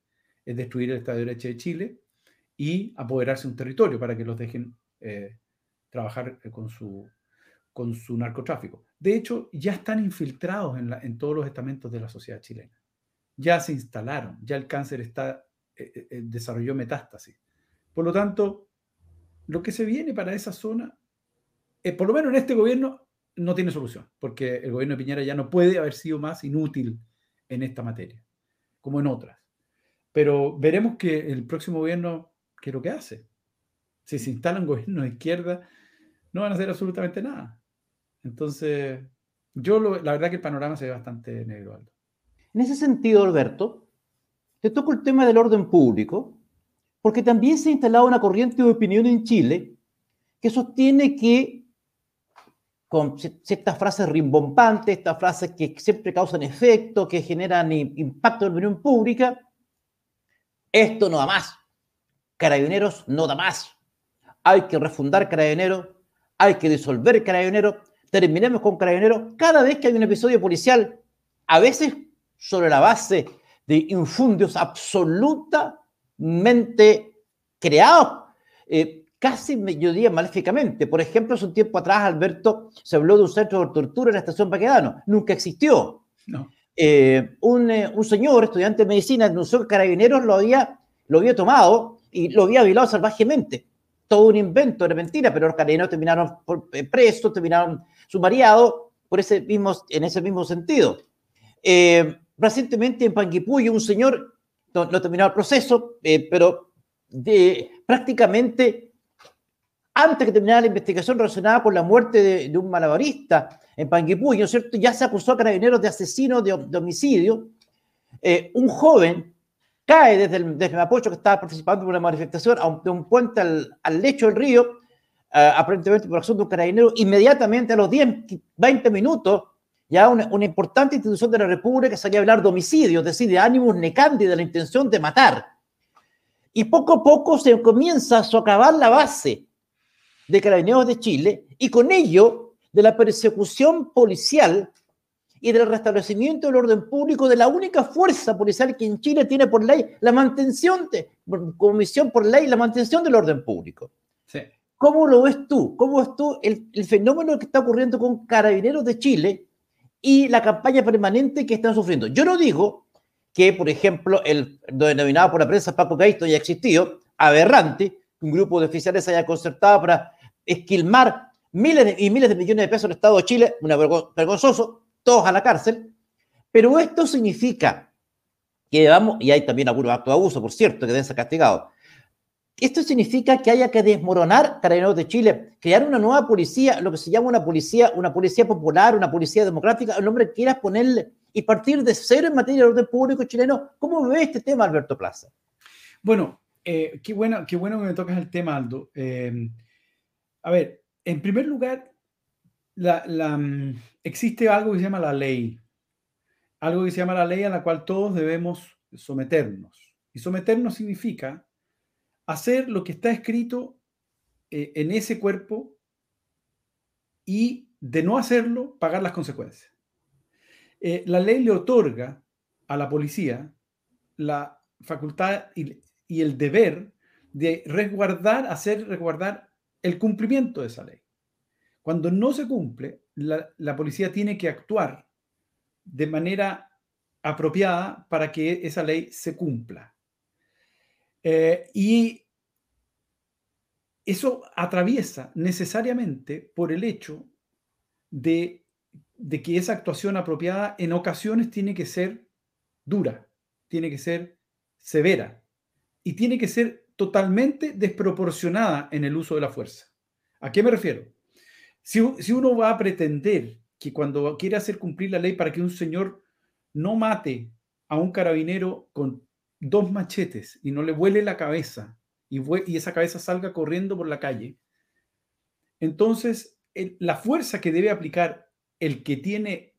es destruir el Estado de Derecho de Chile y apoderarse de un territorio para que los dejen eh, trabajar eh, con su, con su narcotráfico. de hecho, ya están infiltrados en, todos los estamentos de la sociedad chilena. Ya se instalaron, ya el cáncer está, eh, desarrolló metástasis. Por lo tanto, lo que se viene para esa zona, por lo menos en este gobierno, no tiene solución, porque el gobierno de Piñera ya no puede haber sido más inútil en esta materia, como en otras. Pero veremos que el próximo gobierno, ¿qué es lo que hace? Si se instala un gobierno de izquierda, no van a hacer absolutamente nada. Entonces, yo la verdad que el panorama se ve bastante negro. En ese sentido, Alberto, te toco el tema del orden público, porque también se ha instalado una corriente de opinión en Chile que sostiene que, con ciertas frases rimbombantes, estas frases que siempre causan efecto, que generan impacto en la opinión pública, esto no da más. Carabineros no da más. Hay que refundar Carabineros, hay que disolver Carabineros, terminemos con Carabineros cada vez que hay un episodio policial, a veces sobre la base de infundios absolutamente creados, eh, casi yo diría maléficamente. Por ejemplo, hace un tiempo atrás, Alberto, se habló de un centro de tortura en la estación Paquedano. Nunca existió. Eh, un, eh, un, señor, estudiante de medicina, denunció que Carabineros lo había, lo había tomado y lo había violado salvajemente todo un invento, era mentira, pero los carabineros terminaron eh, presos, terminaron sumariados por ese mismo, en ese mismo sentido. Recientemente en Panguipulli un señor, no, no terminó el proceso, pero de, prácticamente antes que terminara la investigación relacionada con la muerte de, un malabarista en Panguipulli, ¿no es cierto? Ya se acusó a carabineros de asesino, de, homicidio. un joven cae desde, el, desde Mapocho, que estaba participando en una manifestación, a un, de un puente al, lecho del río, eh, aparentemente por acción de un carabinero, inmediatamente a los 10, 20 minutos, ya una, importante institución de la República salía a hablar de homicidio, es decir, de ánimos necandi, de la intención de matar. Y poco a poco se comienza a socavar la base de carabineros de Chile y con ello de la persecución policial y del restablecimiento del orden público de la única fuerza policial que en Chile tiene por ley la mantención, de, comisión por ley, la mantención del orden público. ¿Cómo lo ves tú? ¿Cómo ves tú el, fenómeno que está ocurriendo con carabineros de Chile y la campaña permanente que están sufriendo? Yo no digo que, por ejemplo, el denominado por la prensa Paco Gaito haya existido, aberrante, que un grupo de oficiales haya concertado para esquilmar miles y miles de millones de pesos al Estado de Chile, una vergonzoso, todos a la cárcel, pero esto significa que vamos, y hay también algunos actos de abuso, por cierto, que deben ser castigados. Esto significa que haya que desmoronar Carabineros de Chile, crear una nueva policía, lo que se llama una policía, una policía popular, una policía democrática, el nombre que quieras ponerle, y partir de cero en materia de orden público chileno. ¿Cómo ve este tema, Alberto Plaza? Bueno, eh, qué, bueno, qué bueno que me tocas el tema, Aldo. Eh, a ver, en primer lugar, mm, existe algo que se llama la ley, algo que se llama la ley a la cual todos debemos someternos. Y someternos significa hacer lo que está escrito eh, en ese cuerpo y de no hacerlo, pagar las consecuencias. Eh, la ley le otorga a la policía la facultad y, y el deber de resguardar, hacer resguardar el cumplimiento de esa ley. Cuando no se cumple, la, policía tiene que actuar de manera apropiada para que esa ley se cumpla. Eh, y eso atraviesa necesariamente por el hecho de, de, que esa actuación apropiada en ocasiones tiene que ser dura, tiene que ser severa y tiene que ser totalmente desproporcionada en el uso de la fuerza. ¿A qué me refiero? Si, uno va a pretender que cuando quiere hacer cumplir la ley para que un señor no mate a un carabinero con dos machetes y no le vuele la cabeza y, y esa cabeza salga corriendo por la calle, entonces la fuerza que debe aplicar el que tiene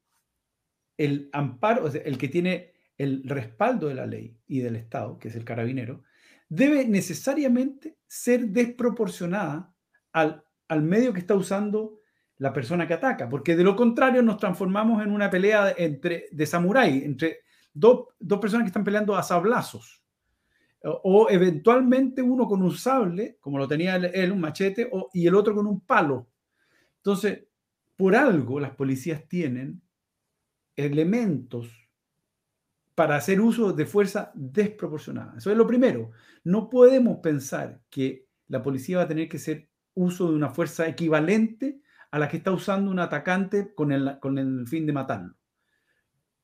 el amparo, el que tiene el respaldo de la ley y del Estado, que es el carabinero, debe necesariamente ser desproporcionada al, al medio que está usando la persona que ataca, porque de lo contrario nos transformamos en una pelea entre, de samurái, entre dos, personas que están peleando a sablazos, o, eventualmente uno con un sable, como lo tenía él, un machete, y el otro con un palo. Entonces, por algo las policías tienen elementos para hacer uso de fuerza desproporcionada. Eso es lo primero. No podemos pensar que la policía va a tener que hacer uso de una fuerza equivalente a la que está usando un atacante con el, con el fin de matarlo.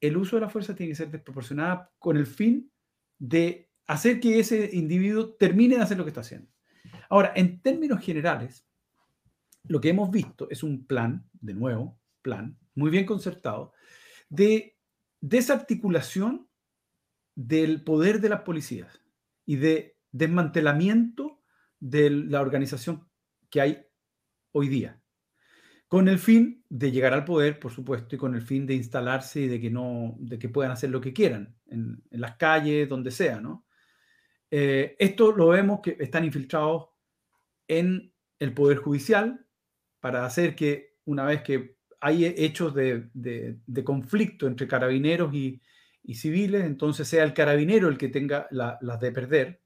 El uso de la fuerza tiene que ser desproporcionada con el fin de hacer que ese individuo termine de hacer lo que está haciendo. Ahora, en términos generales, lo que hemos visto es un plan, de nuevo, plan, muy bien concertado, de desarticulación del poder de las policías y de desmantelamiento de la organización que hay hoy día, con el fin de llegar al poder, por supuesto, y con el fin de instalarse y de que no, de que puedan hacer lo que quieran en, las calles, donde sea. Eh, esto lo vemos que están infiltrados en el poder judicial para hacer que una vez que hay hechos de, conflicto entre carabineros y, civiles, entonces sea el carabinero el que tenga las de perder.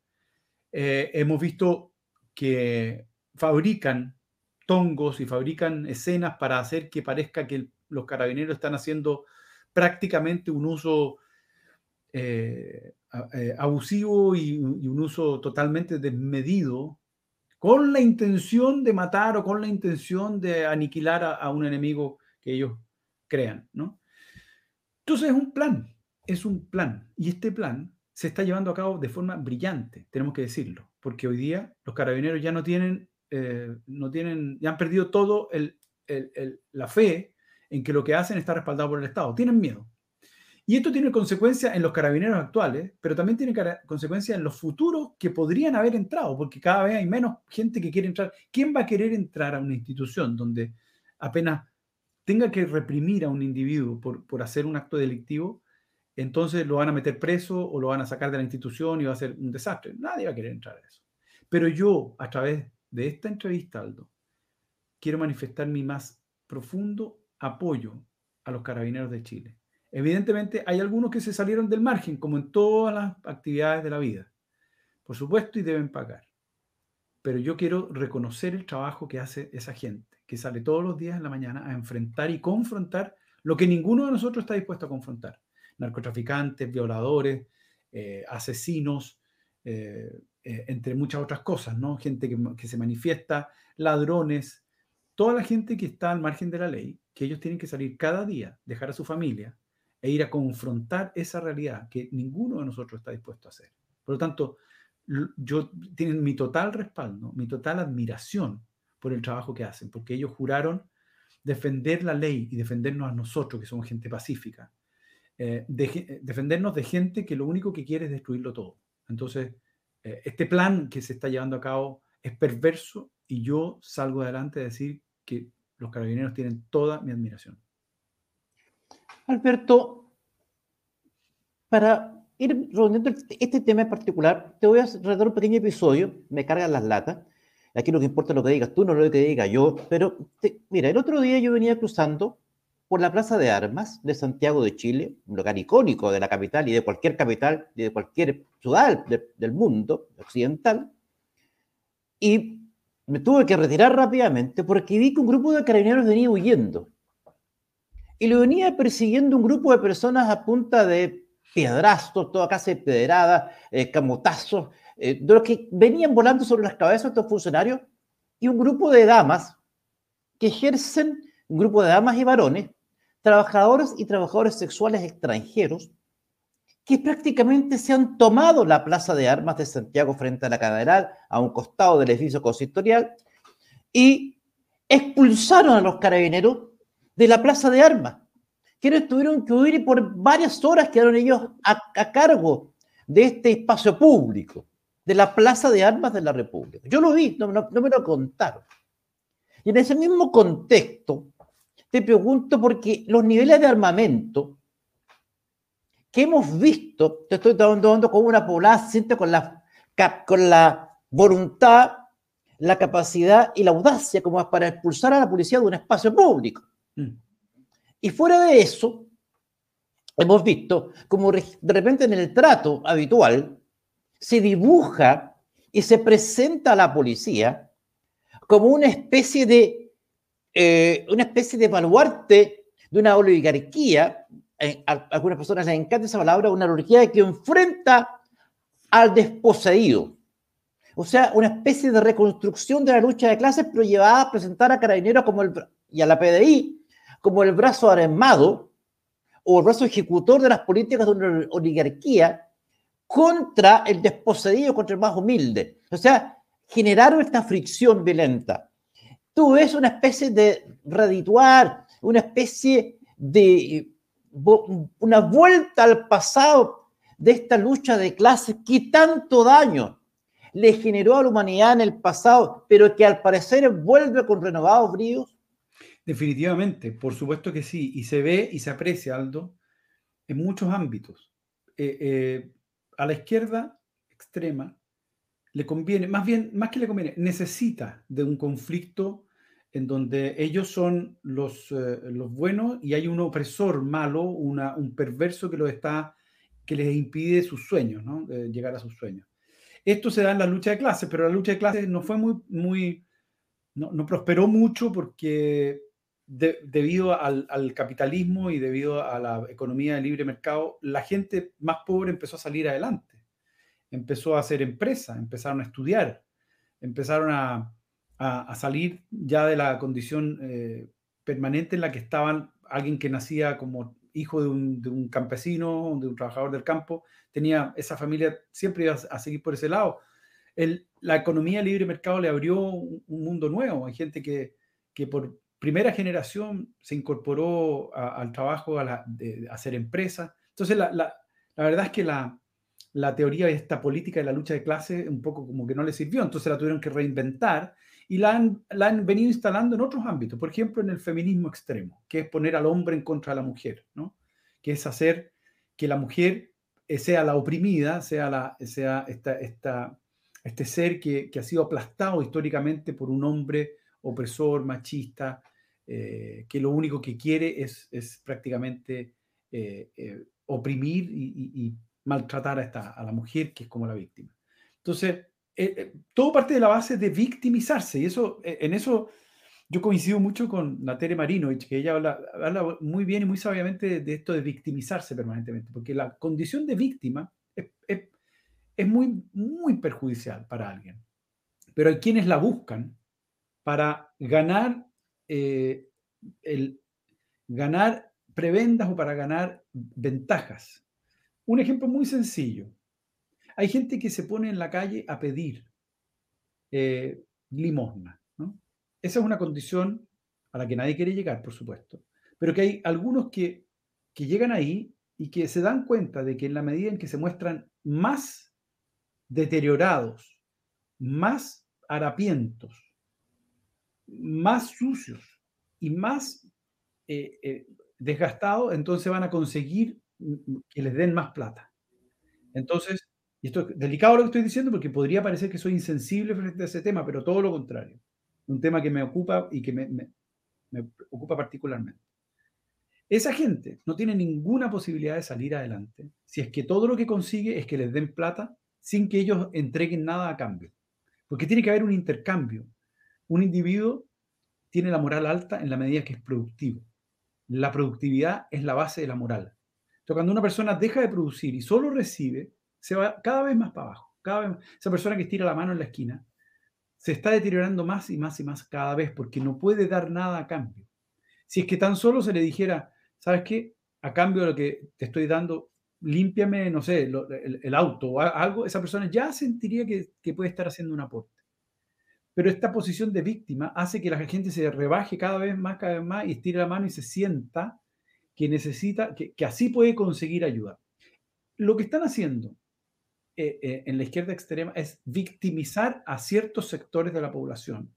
Eh, hemos visto que fabrican tongos y fabrican escenas para hacer que parezca que los carabineros están haciendo prácticamente un uso eh, eh, abusivo y, un uso totalmente desmedido con la intención de matar o con la intención de aniquilar a, un enemigo que ellos crean, ¿no? Entonces es un plan, es un plan. Y este plan se está llevando a cabo de forma brillante, tenemos que decirlo, porque hoy día los carabineros ya no tienen, eh, no tienen, ya han perdido todo la fe en que lo que hacen está respaldado por el Estado. Tienen miedo. Y esto tiene consecuencias en los carabineros actuales, pero también tiene consecuencias en los futuros que podrían haber entrado, porque cada vez hay menos gente que quiere entrar. ¿Quién va a querer entrar a una institución donde apenas tenga que reprimir a un individuo por, por hacer un acto delictivo? Entonces lo van a meter preso o lo van a sacar de la institución y va a ser un desastre. Nadie va a querer entrar a eso. Pero yo, a través de esta entrevista, Aldo, quiero manifestar mi más profundo apoyo a los carabineros de Chile Evidentemente hay algunos que se salieron del margen, como en todas las actividades de la vida. Por supuesto, y deben pagar. Pero yo quiero reconocer el trabajo que hace esa gente, que sale todos los días en la mañana a enfrentar y confrontar lo que ninguno de nosotros está dispuesto a confrontar. Narcotraficantes, violadores, eh, asesinos, eh, eh, entre muchas otras cosas, ¿no? Gente que, que se manifiesta, ladrones, toda la gente que está al margen de la ley, que ellos tienen que salir cada día, dejar a su familia, e ir a confrontar esa realidad que ninguno de nosotros está dispuesto a hacer. Por lo tanto, yo tienen mi total respaldo, mi total admiración por el trabajo que hacen, porque ellos juraron defender la ley y defendernos a nosotros, que somos gente pacífica, eh, de, defendernos de gente que lo único que quiere es destruirlo todo. Entonces, eh, este plan que se está llevando a cabo es perverso y yo salgo adelante a decir que los carabineros tienen toda mi admiración. Alberto, para ir respondiendo este tema en particular, te voy a relatar un pequeño episodio, me cargan las latas, aquí lo que importa es lo que digas tú, no lo que diga yo, pero mira, el otro día yo venía cruzando por la Plaza de Armas de Santiago de Chile, un lugar icónico de la capital y de cualquier capital y de cualquier ciudad del mundo occidental, y me tuve que retirar rápidamente porque vi que un grupo de carabineros venía huyendo. Y lo venía persiguiendo un grupo de personas a punta de piedrazos, toda casa de pedradas, eh, camotazos, eh, de los que venían volando sobre las cabezas de estos funcionarios, y un grupo de damas que ejercen, un grupo de damas y varones, trabajadores y trabajadores sexuales extranjeros, que prácticamente se han tomado la plaza de armas de Santiago frente a la catedral, a un costado del edificio consistorial, y expulsaron a los carabineros de la plaza de armas. Quienes tuvieron que huir y por varias horas quedaron ellos a, cargo de este espacio público, de la plaza de armas de la República. Yo lo vi, no, no me lo contaron. Y en ese mismo contexto, te pregunto porque los niveles de armamento que hemos visto, te estoy dando como una poblada siente con la, con la voluntad, la capacidad y la audacia como para expulsar a la policía de un espacio público. Mm. Y fuera de eso, hemos visto como de repente en el trato habitual se dibuja y se presenta a la policía como una especie de eh, una especie de baluarte de una oligarquía, a, algunas personas les encanta esa palabra, una oligarquía que enfrenta al desposeído. O sea, una especie de reconstrucción de la lucha de clases, pero llevada a presentar a Carabineros como el, y a la PDI como el brazo armado o el brazo ejecutor de las políticas de una oligarquía contra el desposeído, contra el más humilde. O sea, generaron esta fricción violenta. Tú ves una especie de redituar, una especie de una vuelta al pasado de esta lucha de clases que tanto daño le generó a la humanidad en el pasado, pero que al parecer vuelve con renovados bríos? Definitivamente, por supuesto que sí, y se ve y se aprecia, Aldo, en muchos ámbitos. Eh, eh, a la izquierda extrema le conviene, más bien, más que le conviene, necesita de un conflicto en donde ellos son los, eh, los buenos y hay un opresor malo, una, un perverso que, lo está, que les impide sus sueños, ¿no? llegar a sus sueños. Esto se da en la lucha de clases, pero la lucha de clases no fue muy, muy no prosperó mucho porque debido al, al, capitalismo y debido a la economía de libre mercado, la gente más pobre empezó a salir adelante, empezó a hacer empresa, empezaron a estudiar, empezaron a, a, salir ya de la condición eh, permanente en la que estaban alguien que nacía como hijo de un, de un, campesino, de un trabajador del campo, tenía esa familia, siempre iba a seguir por ese lado. El, la economía de libre mercado le abrió un, un mundo nuevo. Hay gente que, que por primera generación se incorporó al trabajo a hacer empresa. Entonces, la, verdad es que la, teoría de esta política de la lucha de clase un poco como que no le sirvió, entonces la tuvieron que reinventar y la han, venido instalando en otros ámbitos, por ejemplo, en el feminismo extremo, que es poner al hombre en contra de la mujer, ¿no? que es hacer que la mujer eh, sea la oprimida, sea, la, sea esta, este ser que ha sido aplastado históricamente por un hombre opresor, machista, eh, que lo único que quiere es, es prácticamente eh, eh, oprimir y, maltratar a, esta, a la mujer, que es como la víctima. Entonces, todo parte de la base de victimizarse, y eso, en eso yo coincido mucho con Natere Marino, que ella habla, habla, muy bien y muy sabiamente de, esto de victimizarse permanentemente, porque la condición de víctima es, es, es muy, muy perjudicial para alguien. Pero hay quienes la buscan para ganar eh, el ganar prebendas o para ganar ventajas. Un ejemplo muy sencillo. Hay gente que se pone en la calle a pedir eh, limosna. Esa es una condición a la que nadie quiere llegar, por supuesto. Pero que hay algunos que, que llegan ahí y que se dan cuenta de que en la medida en que se muestran más deteriorados, más harapientos, más sucios y más eh, eh, desgastados, entonces van a conseguir que les den más plata. Entonces, y esto es delicado lo que estoy diciendo porque podría parecer que soy insensible frente a ese tema, pero todo lo contrario. Un tema que me ocupa y que me, me ocupa particularmente. Esa gente no tiene ninguna posibilidad de salir adelante si es que todo lo que consigue es que les den plata sin que ellos entreguen nada a cambio. Porque tiene que haber un intercambio un individuo tiene la moral alta en la medida que es productivo. La productividad es la base de la moral. Entonces, cuando una persona deja de producir y solo recibe, se va cada vez más para abajo. Cada vez, esa persona que estira la mano en la esquina se está deteriorando más y más y más cada vez porque no puede dar nada a cambio. Si es que tan solo se le dijera, ¿sabes qué? A cambio de lo que te estoy dando, límpiame, no sé, el, auto o algo, esa persona ya sentiría que, que puede estar haciendo un aporte. Pero esta posición de víctima hace que la gente se rebaje cada vez más, cada vez más y estire la mano y se sienta que necesita, que, así puede conseguir ayuda. Lo que están haciendo eh, eh, en la izquierda extrema es victimizar a ciertos sectores de la población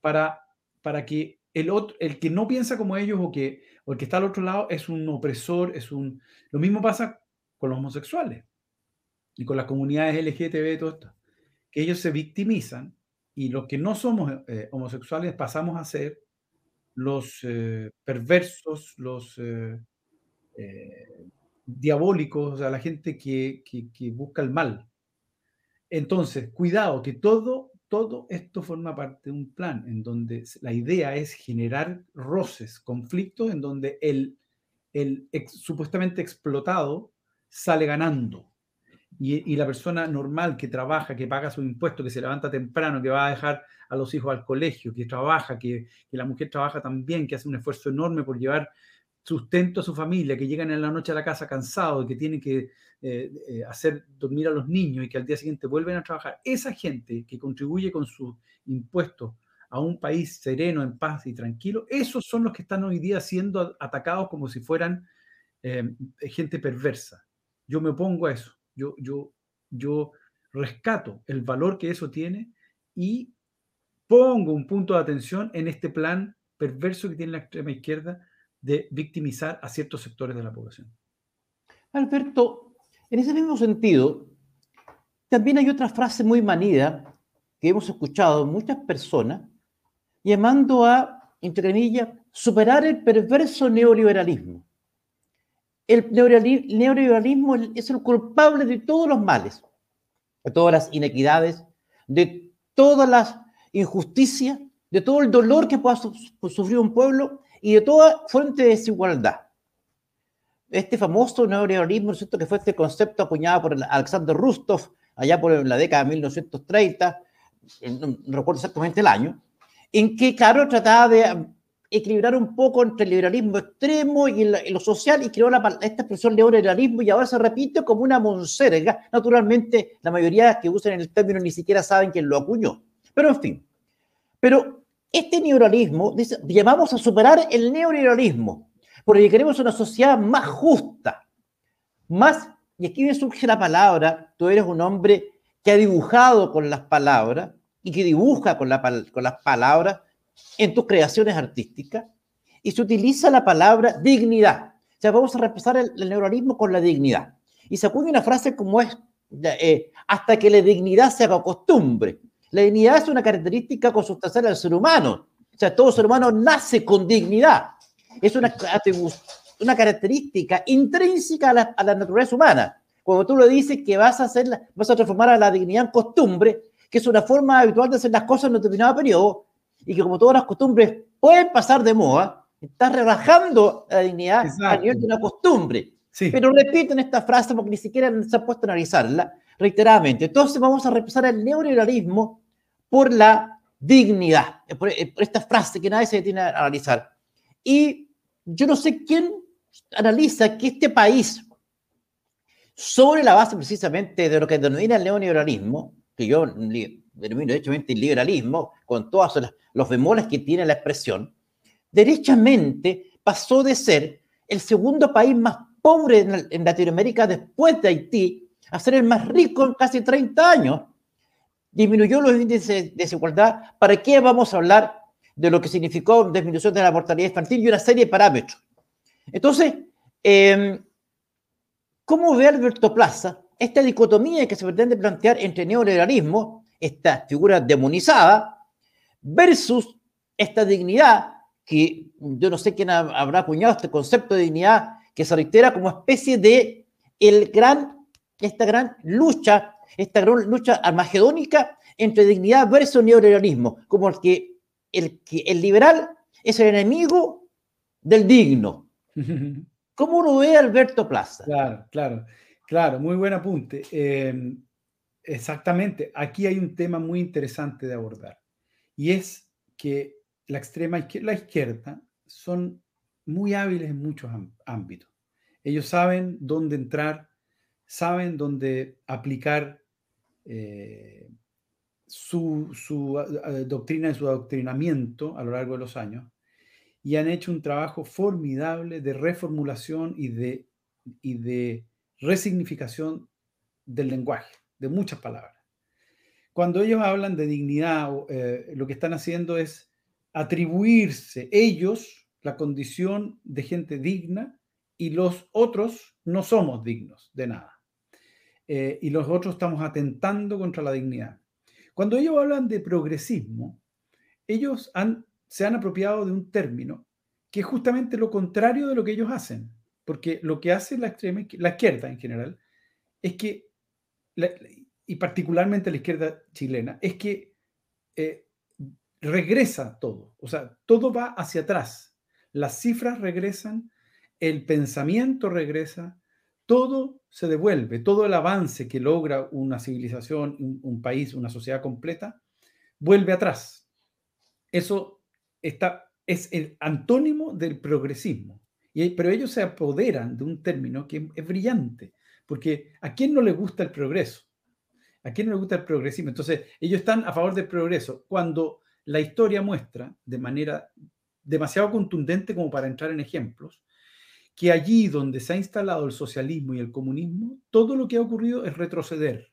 para, para que el, otro, el que no piensa como ellos o, que, o el que está al otro lado es un opresor, es un... Lo mismo pasa con los homosexuales y con las comunidades LGTB y todo esto, que ellos se victimizan y los que no somos eh, homosexuales pasamos a ser los eh, perversos, los eh, diabólicos, o sea, la gente que, que, busca el mal. Entonces, cuidado, que todo todo esto forma parte de un plan en donde la idea es generar roces, conflictos en donde el, el supuestamente explotado sale ganando. Y, la persona normal que trabaja, que paga sus impuestos, que se levanta temprano, que va a dejar a los hijos al colegio, que trabaja, que, que la mujer trabaja también, que hace un esfuerzo enorme por llevar sustento a su familia, que llegan en la noche a la casa cansados, que tienen que eh, eh, hacer dormir a los niños y que al día siguiente vuelven a trabajar, esa gente que contribuye con sus impuestos a un país sereno, en paz y tranquilo, esos son los que están hoy día siendo atacados como si fueran eh, gente perversa. Yo me opongo a eso. Yo, yo, yo rescato el valor que eso tiene y pongo un punto de atención en este plan perverso que tiene la extrema izquierda de victimizar a ciertos sectores de la población. Alberto, en ese mismo sentido, también hay otra frase muy manida que hemos escuchado muchas personas llamando a, entre comillas, superar el perverso neoliberalismo. El neoliberalismo es el culpable de todos los males, de todas las inequidades, de todas las injusticias, de todo el dolor que pueda sufrir un pueblo y de toda fuente de desigualdad. Este famoso neoliberalismo, ¿cierto? que fue este concepto acuñado por Alexander Rustov allá por la década de 1930, no, recuerdo exactamente el año, en que, claro, trataba de equilibrar un poco entre el liberalismo extremo y, lo social y creó la, esta expresión neoliberalismo y ahora se repite como una monserga. Naturalmente, la mayoría que usan el término ni siquiera saben quién lo acuñó. Pero en fin. Pero este neoliberalismo, dice, llamamos a superar el neoliberalismo, porque queremos una sociedad más justa, más, y aquí me surge la palabra, tú eres un hombre que ha dibujado con las palabras y que dibuja con, con las palabras en tus creaciones artísticas, y se utiliza la palabra dignidad. O sea, vamos a repasar el, neoliberalismo con la dignidad. Y se acuña una frase como es, eh, hasta que la dignidad se haga costumbre. La dignidad es una característica consustancial del ser humano. O sea, todo ser humano nace con dignidad. Es una, una característica intrínseca a la, a la, naturaleza humana. Cuando tú le dices que vas a, hacer, vas a transformar a la dignidad en costumbre, que es una forma habitual de hacer las cosas en un determinado periodo, y que como todas las costumbres pueden pasar de moda, estás relajando la dignidad a nivel de una costumbre. Sí. Pero repiten esta frase porque ni siquiera se ha puesto a analizarla reiteradamente. Entonces vamos a repasar el neoliberalismo por la dignidad, eh, por, esta frase que nadie se detiene a analizar. Y yo no sé quién analiza que este país, sobre la base precisamente de lo que denomina el neoliberalismo, que yo derechamente el liberalismo, con todos los bemoles que tiene la expresión, derechamente pasó de ser el segundo país más pobre en, Latinoamérica después de Haití a ser el más rico en casi 30 años disminuyó los índices de desigualdad, ¿para qué vamos a hablar de lo que significó disminución de la mortalidad infantil y una serie de parámetros? Entonces, em, ¿cómo ve Alberto Plaza esta dicotomía que se pretende plantear entre neoliberalismo, esta figura demonizada, versus esta dignidad, que yo no sé quién habrá acuñado este concepto de dignidad, que se reitera como especie de el gran, esta gran lucha esta gran lucha armagedónica entre dignidad versus neoliberalismo, como el que el, que el liberal es el enemigo del digno. ¿Cómo lo ve Alberto Plaza? Claro, claro, claro, muy buen apunte. Em, exactamente, aquí hay un tema muy interesante de abordar y es que la extrema izquierda, la izquierda son muy hábiles en muchos ámbitos. Ellos saben dónde entrar, saben dónde aplicar eh, su, doctrina y su adoctrinamiento a lo largo de los años y han hecho un trabajo formidable de reformulación y de, y de resignificación del lenguaje, de muchas palabras. Cuando ellos hablan de dignidad, eh, lo que están haciendo es atribuirse ellos la condición de gente digna y los otros no somos dignos de nada. Eh, y los otros estamos atentando contra la dignidad. Cuando ellos hablan de progresismo, ellos se han apropiado de un término que es justamente lo contrario de lo que ellos hacen, porque lo que hace la, extrema, la izquierda en general es que, y particularmente la izquierda chilena, es que eh, regresa todo, o sea, todo va hacia atrás. Las cifras regresan, el pensamiento regresa, todo se devuelve, todo el avance que logra una civilización, un, país, una sociedad completa, vuelve atrás. Eso está, es el antónimo del progresismo. Y, pero ellos se apoderan de un término que es brillante, porque ¿a quién no le gusta el progreso? ¿A quién no le gusta el progresismo? Entonces, ellos están a favor del progreso. Cuando la historia muestra de manera demasiado contundente como para entrar en ejemplos, que allí donde se ha instalado el socialismo y el comunismo, todo lo que ha ocurrido es retroceder.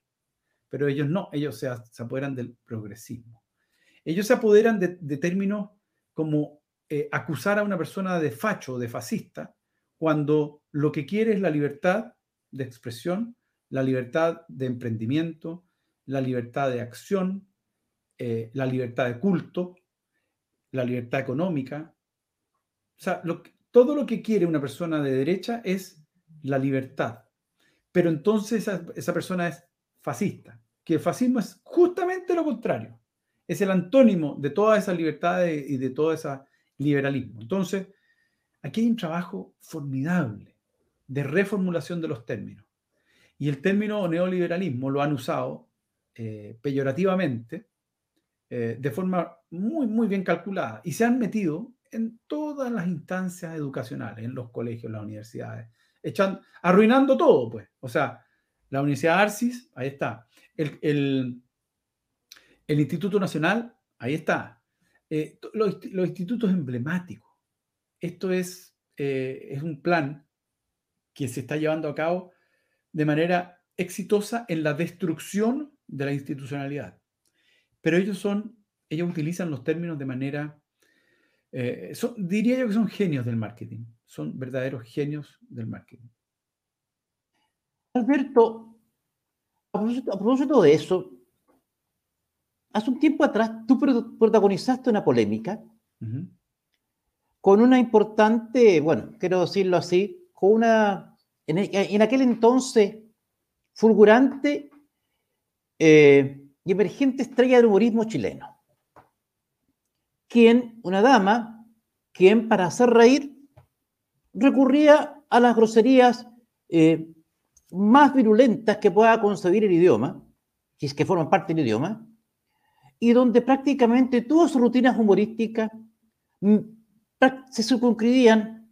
Pero ellos no, ellos se, apoderan del progresismo. Ellos se apoderan de, términos como eh, acusar a una persona de facho, de fascista, cuando lo que quiere es la libertad de expresión, la libertad de emprendimiento, la libertad de acción, eh, la libertad de culto, la libertad económica. O sea, todo lo que quiere una persona de derecha es la libertad. Pero entonces esa, persona es fascista, que el fascismo es justamente lo contrario. Es el antónimo de toda esa libertad y de todo ese liberalismo. Entonces, aquí hay un trabajo formidable de reformulación de los términos. Y el término neoliberalismo lo han usado eh, peyorativamente eh, de forma muy, muy bien calculada y se han metido en todas las instancias educacionales, en los colegios, las universidades, echan, arruinando todo, pues. O sea, la Universidad Arcis, ahí está. El, el, Instituto Nacional, ahí está. Eh, los, los, institutos emblemáticos. Esto es, es un plan que se está llevando a cabo de manera exitosa en la destrucción de la institucionalidad. Pero ellos son, ellos utilizan los términos de manera, eh, diría yo que son genios del marketing, son verdaderos genios del marketing. Alberto, a propósito, de eso, hace un tiempo atrás tú protagonizaste una polémica con una importante, bueno, quiero decirlo así, con una en, aquel entonces fulgurante eh, y emergente estrella del humorismo chileno, quien, una dama, quien para hacer reír recurría a las groserías eh, más virulentas que pueda concebir el idioma, que es que forman parte del idioma, y donde prácticamente todas sus rutinas humorísticas mm, se circunscribían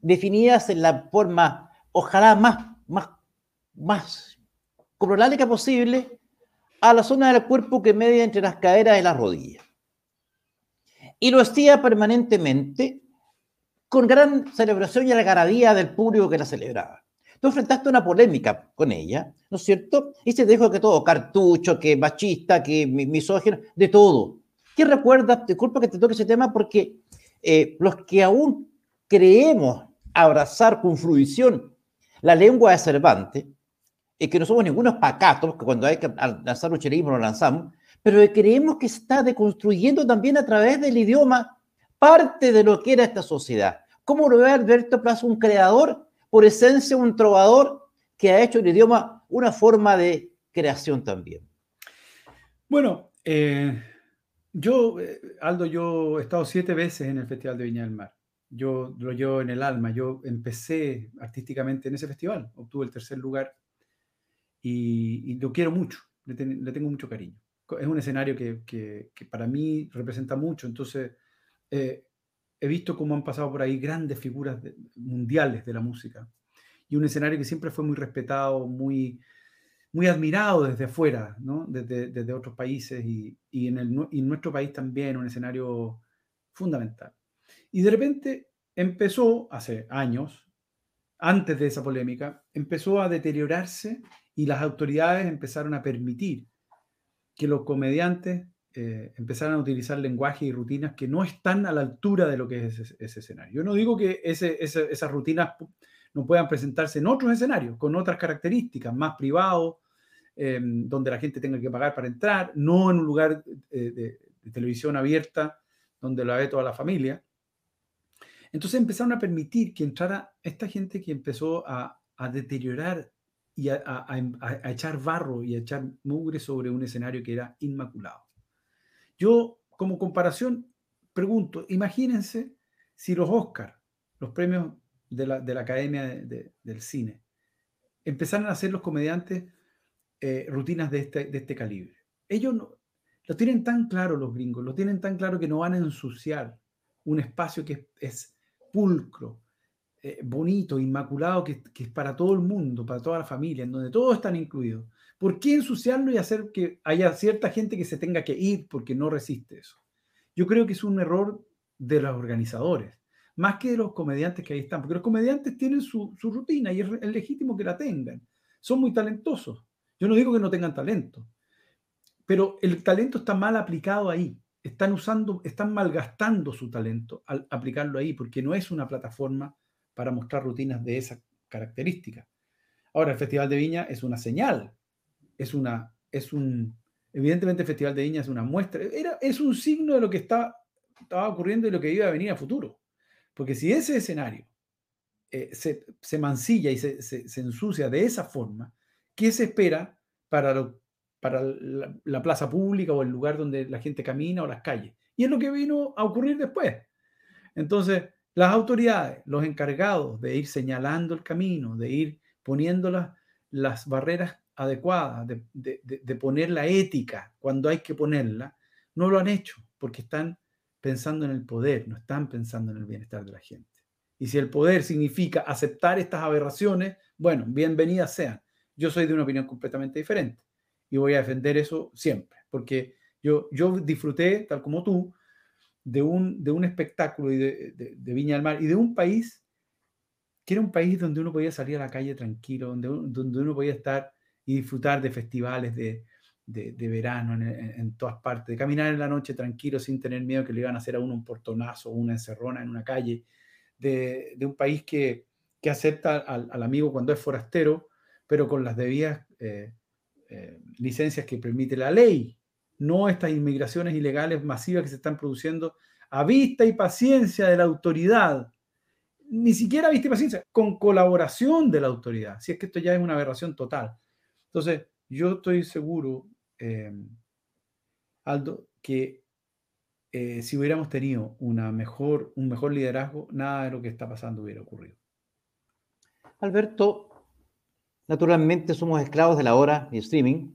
definidas en la forma ojalá más, más, más que posible a la zona del cuerpo que media entre las caderas y las rodillas. Y lo hacía permanentemente con gran celebración y algarabía del público que la celebraba. Tú enfrentaste una polémica con ella, ¿no es cierto? Y se dijo que todo, cartucho, que machista, que misógino, de todo. ¿Qué recuerdas? Disculpa que te toque ese tema porque eh, los que aún creemos abrazar con fruición la lengua de Cervantes, es que no somos ningunos pacatos, que cuando hay que lanzar un chilenismo lo lanzamos, pero creemos que está deconstruyendo también a través del idioma parte de lo que era esta sociedad. ¿Cómo lo ve Alberto Plaza, un creador, por esencia un trovador que ha hecho el idioma una forma de creación también? Bueno, eh, yo, eh, Aldo, yo he estado siete veces en el Festival de Viña del Mar yo lo llevo en el alma. Yo empecé artísticamente en ese festival, obtuve el tercer lugar y, lo quiero mucho, le, tengo mucho cariño. Es un escenario que, para mí representa mucho, entonces eh, he visto cómo han pasado por ahí grandes figuras mundiales de la música y un escenario que siempre fue muy respetado, muy, muy admirado desde afuera, ¿no? desde, desde otros países y, y en, el, y en nuestro país también un escenario fundamental. Y de repente empezó, hace años, antes de esa polémica, empezó a deteriorarse y las autoridades empezaron a permitir que los comediantes eh, empezaran a utilizar lenguaje y rutinas que no están a la altura de lo que es ese, escenario. Yo no digo que esas rutinas no puedan presentarse en otros escenarios, con otras características, más privados, em, donde la gente tenga que pagar para entrar, no en un lugar eh, de, de televisión abierta donde la ve toda la familia. Entonces empezaron a permitir que entrara esta gente que empezó a, deteriorar y a, echar barro y a echar mugre sobre un escenario que era inmaculado. Yo, como comparación, pregunto, imagínense si los Oscars, los premios de la, Academia del Cine, empezaran a hacer los comediantes eh, rutinas de este, de este calibre. Ellos lo tienen tan claro los gringos, lo tienen tan claro que no van a ensuciar un espacio que es, pulcro, eh, bonito, inmaculado, que, es para todo el mundo, para toda la familia, en donde todos están incluidos. ¿Por qué ensuciarlo y hacer que haya cierta gente que se tenga que ir porque no resiste eso? Yo creo que es un error de los organizadores, más que de los comediantes que ahí están, porque los comediantes tienen su, su rutina y es, es legítimo que la tengan. Son muy talentosos. Yo no digo que no tengan talento, pero el talento está mal aplicado ahí. Están usando, están malgastando su talento al aplicarlo ahí, porque no es una plataforma para mostrar rutinas de esa característica. Ahora, el Festival de Viña es una señal, es una, es un, evidentemente el Festival de Viña es una muestra, era, es un signo de lo que está, estaba ocurriendo y lo que iba a venir a futuro. Porque si ese escenario eh, se, se, mancilla y se, se, se, ensucia de esa forma, ¿qué se espera para lo para la, plaza pública o el lugar donde la gente camina o las calles. Y es lo que vino a ocurrir después. Entonces, las autoridades, los encargados de ir señalando el camino, de ir poniendo las, barreras adecuadas, de, de, poner la ética cuando hay que ponerla, no lo han hecho porque están pensando en el poder, no están pensando en el bienestar de la gente. Y si el poder significa aceptar estas aberraciones, bueno, bienvenidas sean. Yo soy de una opinión completamente diferente y voy a defender eso siempre, porque yo, yo disfruté, tal como tú, de un, de un espectáculo y de, de, Viña del Mar y de un país que era un país donde uno podía salir a la calle tranquilo, donde, donde uno podía estar y disfrutar de festivales de, de verano en, en, todas partes, de caminar en la noche tranquilo sin tener miedo que le iban a hacer a uno un portonazo o una encerrona en una calle, de, un país que, que acepta al, al, amigo cuando es forastero, pero con las debidas eh, eh, licencias que permite la ley, no estas inmigraciones ilegales masivas que se están produciendo a vista y paciencia de la autoridad, ni siquiera a vista y paciencia, con colaboración de la autoridad, si es que esto ya es una aberración total. Entonces, yo estoy seguro, eh, Aldo, que eh, si hubiéramos tenido una mejor, un mejor liderazgo, nada de lo que está pasando hubiera ocurrido. Alberto, naturalmente somos esclavos de la hora y streaming.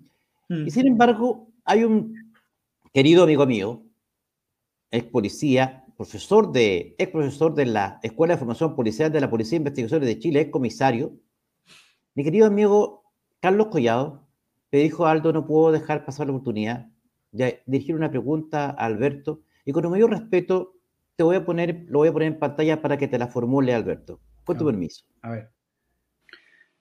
Mm. Y sin embargo, hay un querido amigo mío, ex policía, profesor de, ex profesor de la Escuela de Formación Policial de la Policía de Investigaciones de Chile, ex comisario. Mi querido amigo Carlos Collado me dijo, Aldo, no puedo dejar pasar la oportunidad de dirigir una pregunta a Alberto y con el mayor respeto te voy a poner, lo voy a poner en pantalla para que te la formule Alberto. Con tu permiso. A ver.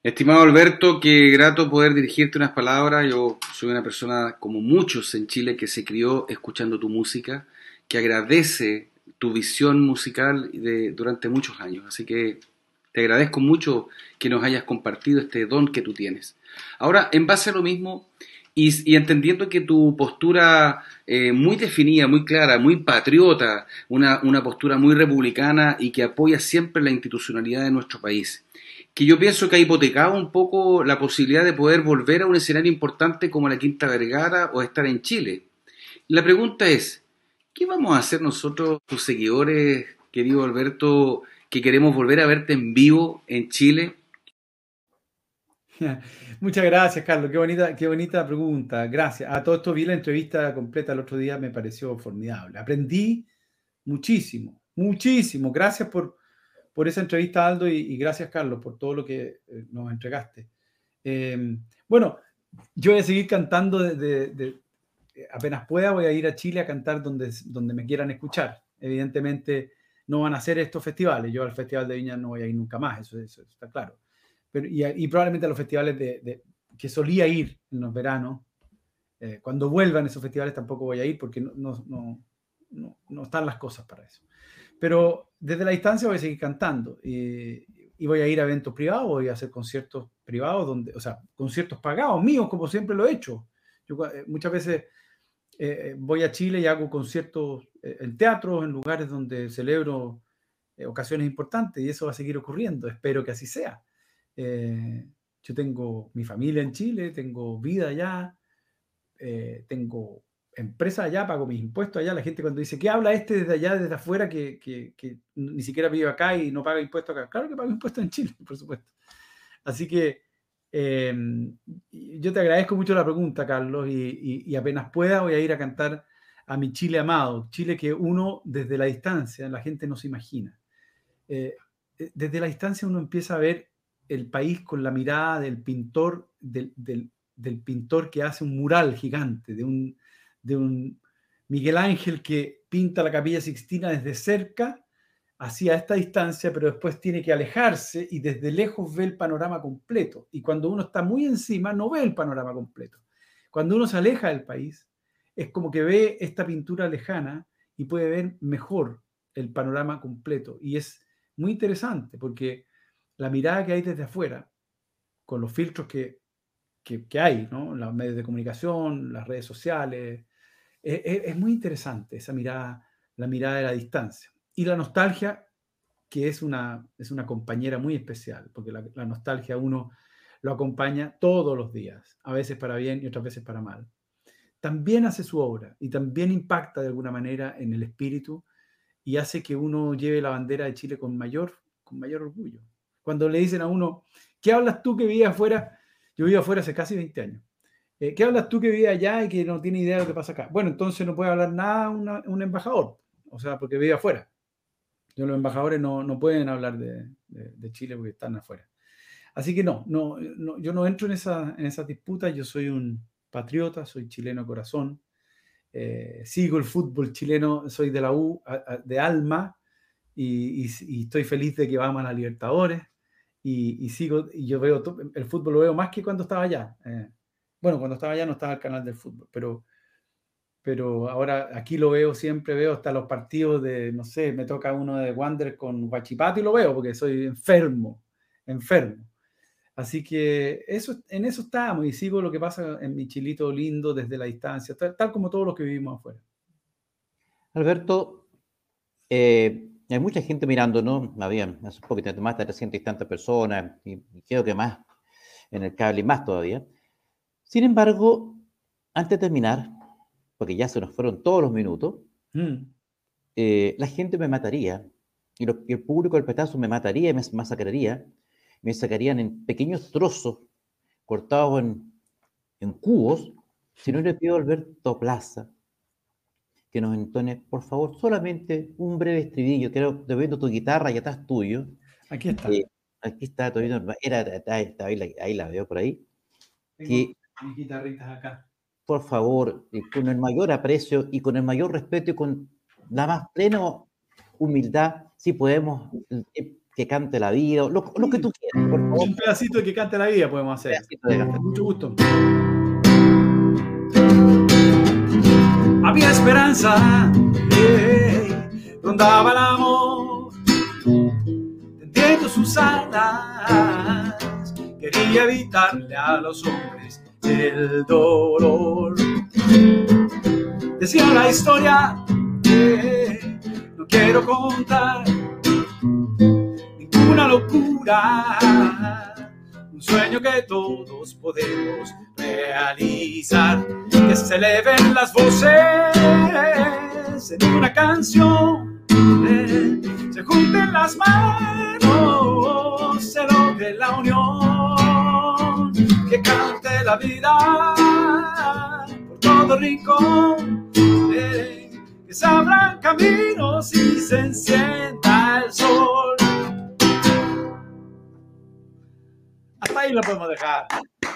Estimado Alberto, qué grato poder dirigirte unas palabras. Yo soy una persona como muchos en Chile que se crió escuchando tu música, que agradece tu visión musical de, durante muchos años. Así que te agradezco mucho que nos hayas compartido este don que tú tienes. Ahora, en base a lo mismo y, entendiendo que tu postura eh, muy definida, muy clara, muy patriota, una, una postura muy republicana y que apoya siempre la institucionalidad de nuestro país que yo pienso que ha hipotecado un poco la posibilidad de poder volver a un escenario importante como la Quinta Vergara o estar en Chile. La pregunta es, ¿qué vamos a hacer nosotros, tus seguidores, querido Alberto, que queremos volver a verte en vivo en Chile? Muchas gracias, Carlos. Qué bonita, qué bonita pregunta. Gracias. A todo esto vi la entrevista completa el otro día, me pareció formidable. Aprendí muchísimo, muchísimo. Gracias por, por esa entrevista, Aldo, y, gracias, Carlos, por todo lo que eh, nos entregaste. Em, bueno, yo voy a seguir cantando de, apenas pueda, voy a ir a Chile a cantar donde, donde me quieran escuchar. Evidentemente no van a ser estos festivales, yo al Festival de Viña no voy a ir nunca más, eso, está claro. Pero, y, probablemente a los festivales de, que solía ir en los veranos, eh, cuando vuelvan esos festivales tampoco voy a ir porque no, no, no, no están las cosas para eso. Pero desde la distancia voy a seguir cantando y, voy a ir a eventos privados, voy a hacer conciertos privados, donde, o sea, conciertos pagados míos, como siempre lo he hecho. Eh, muchas veces eh, voy a Chile y hago conciertos eh, en teatros, en lugares donde celebro ocasiones importantes y eso va a seguir ocurriendo. Espero que así sea. yo tengo mi familia en Chile, tengo vida allá, tengo empresa allá, pago mis impuestos allá. La gente cuando dice, ¿qué habla este desde allá, desde afuera, que, que, ni siquiera vive acá y no paga impuestos acá? Claro que pago impuestos en Chile, por supuesto. Así que em, yo te agradezco mucho la pregunta, Carlos, y, apenas pueda voy a ir a cantar a mi Chile amado, Chile que uno desde la distancia, la gente no se imagina. Eh, eh, desde la distancia uno empieza a ver el país con la mirada del pintor, del, del pintor que hace un mural gigante, de un, de un Miguel Ángel que pinta la capilla Sixtina desde cerca, hacia esta distancia, pero después tiene que alejarse y desde lejos ve el panorama completo. Y cuando uno está muy encima, no ve el panorama completo. Cuando uno se aleja del país, es como que ve esta pintura lejana y puede ver mejor el panorama completo. Y es muy interesante porque la mirada que hay desde afuera, con los filtros que, que, hay, ¿no? los medios de comunicación, las redes sociales, es, muy interesante esa mirada, la mirada de la distancia. Y la nostalgia, que es una, es una compañera muy especial, porque la, la nostalgia uno lo acompaña todos los días, a veces para bien y otras veces para mal. También hace su obra y también impacta de alguna manera en el espíritu y hace que uno lleve la bandera de Chile con mayor, con mayor orgullo. Cuando le dicen a uno, ¿qué hablas tú que vivías afuera? Yo vivo afuera hace casi 20 años. Eh, ¿Qué hablas tú que vive allá y que no tiene idea de lo que pasa acá? Bueno, entonces no puede hablar nada un embajador, o sea, porque vive afuera. Los embajadores no, no pueden hablar de, Chile porque están afuera. Así que no, no, yo no entro en esa, en esa disputa, yo soy un patriota, soy chileno corazón, eh, sigo el fútbol chileno, soy de la U, de alma, y, estoy feliz de que vamos a la Libertadores, y, y, sigo, yo veo, el fútbol lo veo más que cuando estaba allá. Eh, bueno, cuando estaba allá no estaba el canal del fútbol, pero, pero ahora aquí lo veo, siempre veo hasta los partidos de, no sé, me toca uno de Wander con Guachipato y lo veo porque soy enfermo, enfermo. Así que eso, en eso estamos y sigo lo que pasa en mi chilito lindo desde la distancia, tal, como todos los que vivimos afuera. Alberto, eh, hay mucha gente mirando, ¿no? Había hace un poquito más de 300 y tantas personas, y creo que más en el cable y más todavía. Sin embargo, antes de terminar, porque ya se nos fueron todos los minutos, mm. eh, la gente me mataría, y, el público del petazo me mataría y me masacraría, me sacarían en pequeños trozos cortados en, en cubos, si no le pido a Alberto Plaza que nos entone, por favor, solamente un breve estribillo, creo, viendo tu guitarra y atrás tuyo. Aquí está. Eh, aquí está, todavía, era, ahí, la, veo por ahí mis guitarritas acá. Por favor, con el mayor aprecio y con el mayor respeto y con la más plena humildad, si podemos eh, que cante la vida, lo, que tú quieras, por favor. Un pedacito de que cante la vida podemos hacer. Mucho gusto. Había esperanza, rondaba el amor, tendiendo sus alas, quería evitarle a los hombres el dolor. Decía la historia que no quiero contar. Ninguna locura, un sueño que todos podemos realizar, que se eleven las voces en una canción, se junten las manos, se logre la unión, vida por todo rincón, eh, que se abran caminos y se encienda el sol. Hasta ahí lo podemos dejar.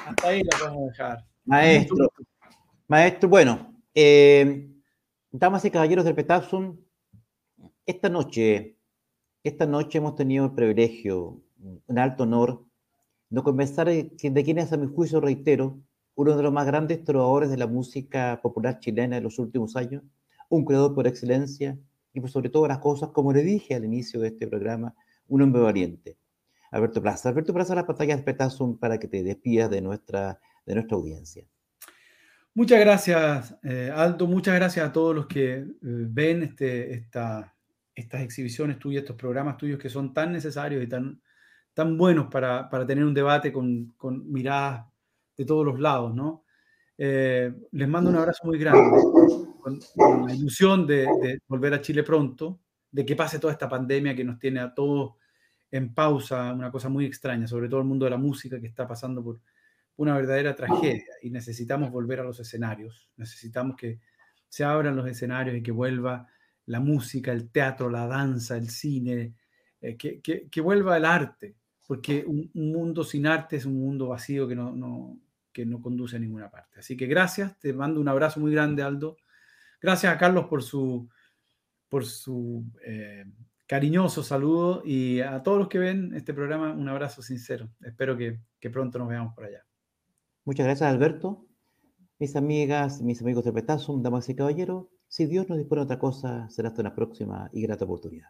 Hasta ahí lo podemos dejar. Maestro, maestro, bueno, eh, damas y caballeros del Petasum, esta noche, esta noche hemos tenido el privilegio, un alto honor no conversar de quién es, a mi juicio, reitero, uno de los más grandes trovadores de la música popular chilena de los últimos años, un creador por excelencia y sobre todo las cosas, como le dije al inicio de este programa, un hombre valiente. Alberto Plaza. Alberto Plaza, la pantalla de Petazum para que te despidas de nuestra, de nuestra audiencia. Muchas gracias, eh, Aldo. Muchas gracias a todos los que eh, ven este, esta, estas exhibiciones tuyas, estos programas tuyos que son tan necesarios y tan, tan buenos para, tener un debate con, miradas de todos los lados, ¿no? Eh, les mando un abrazo muy grande, con, la ilusión de, volver a Chile pronto, de que pase toda esta pandemia que nos tiene a todos en pausa, una cosa muy extraña, sobre todo el mundo de la música que está pasando por una verdadera tragedia y necesitamos volver a los escenarios, necesitamos que se abran los escenarios y que vuelva la música, el teatro, la danza, el cine, eh, que, que, vuelva el arte, porque un, mundo sin arte es un mundo vacío que no, que no conduce a ninguna parte. Así que gracias, te mando un abrazo muy grande, Aldo. Gracias a Carlos por su, por su eh, cariñoso saludo y a todos los que ven este programa un abrazo sincero. Espero que, que pronto nos veamos por allá. Muchas gracias, Alberto. Mis amigas, mis amigos de Petasum, damas y caballeros, si Dios nos dispone otra cosa, será hasta una próxima y grata oportunidad.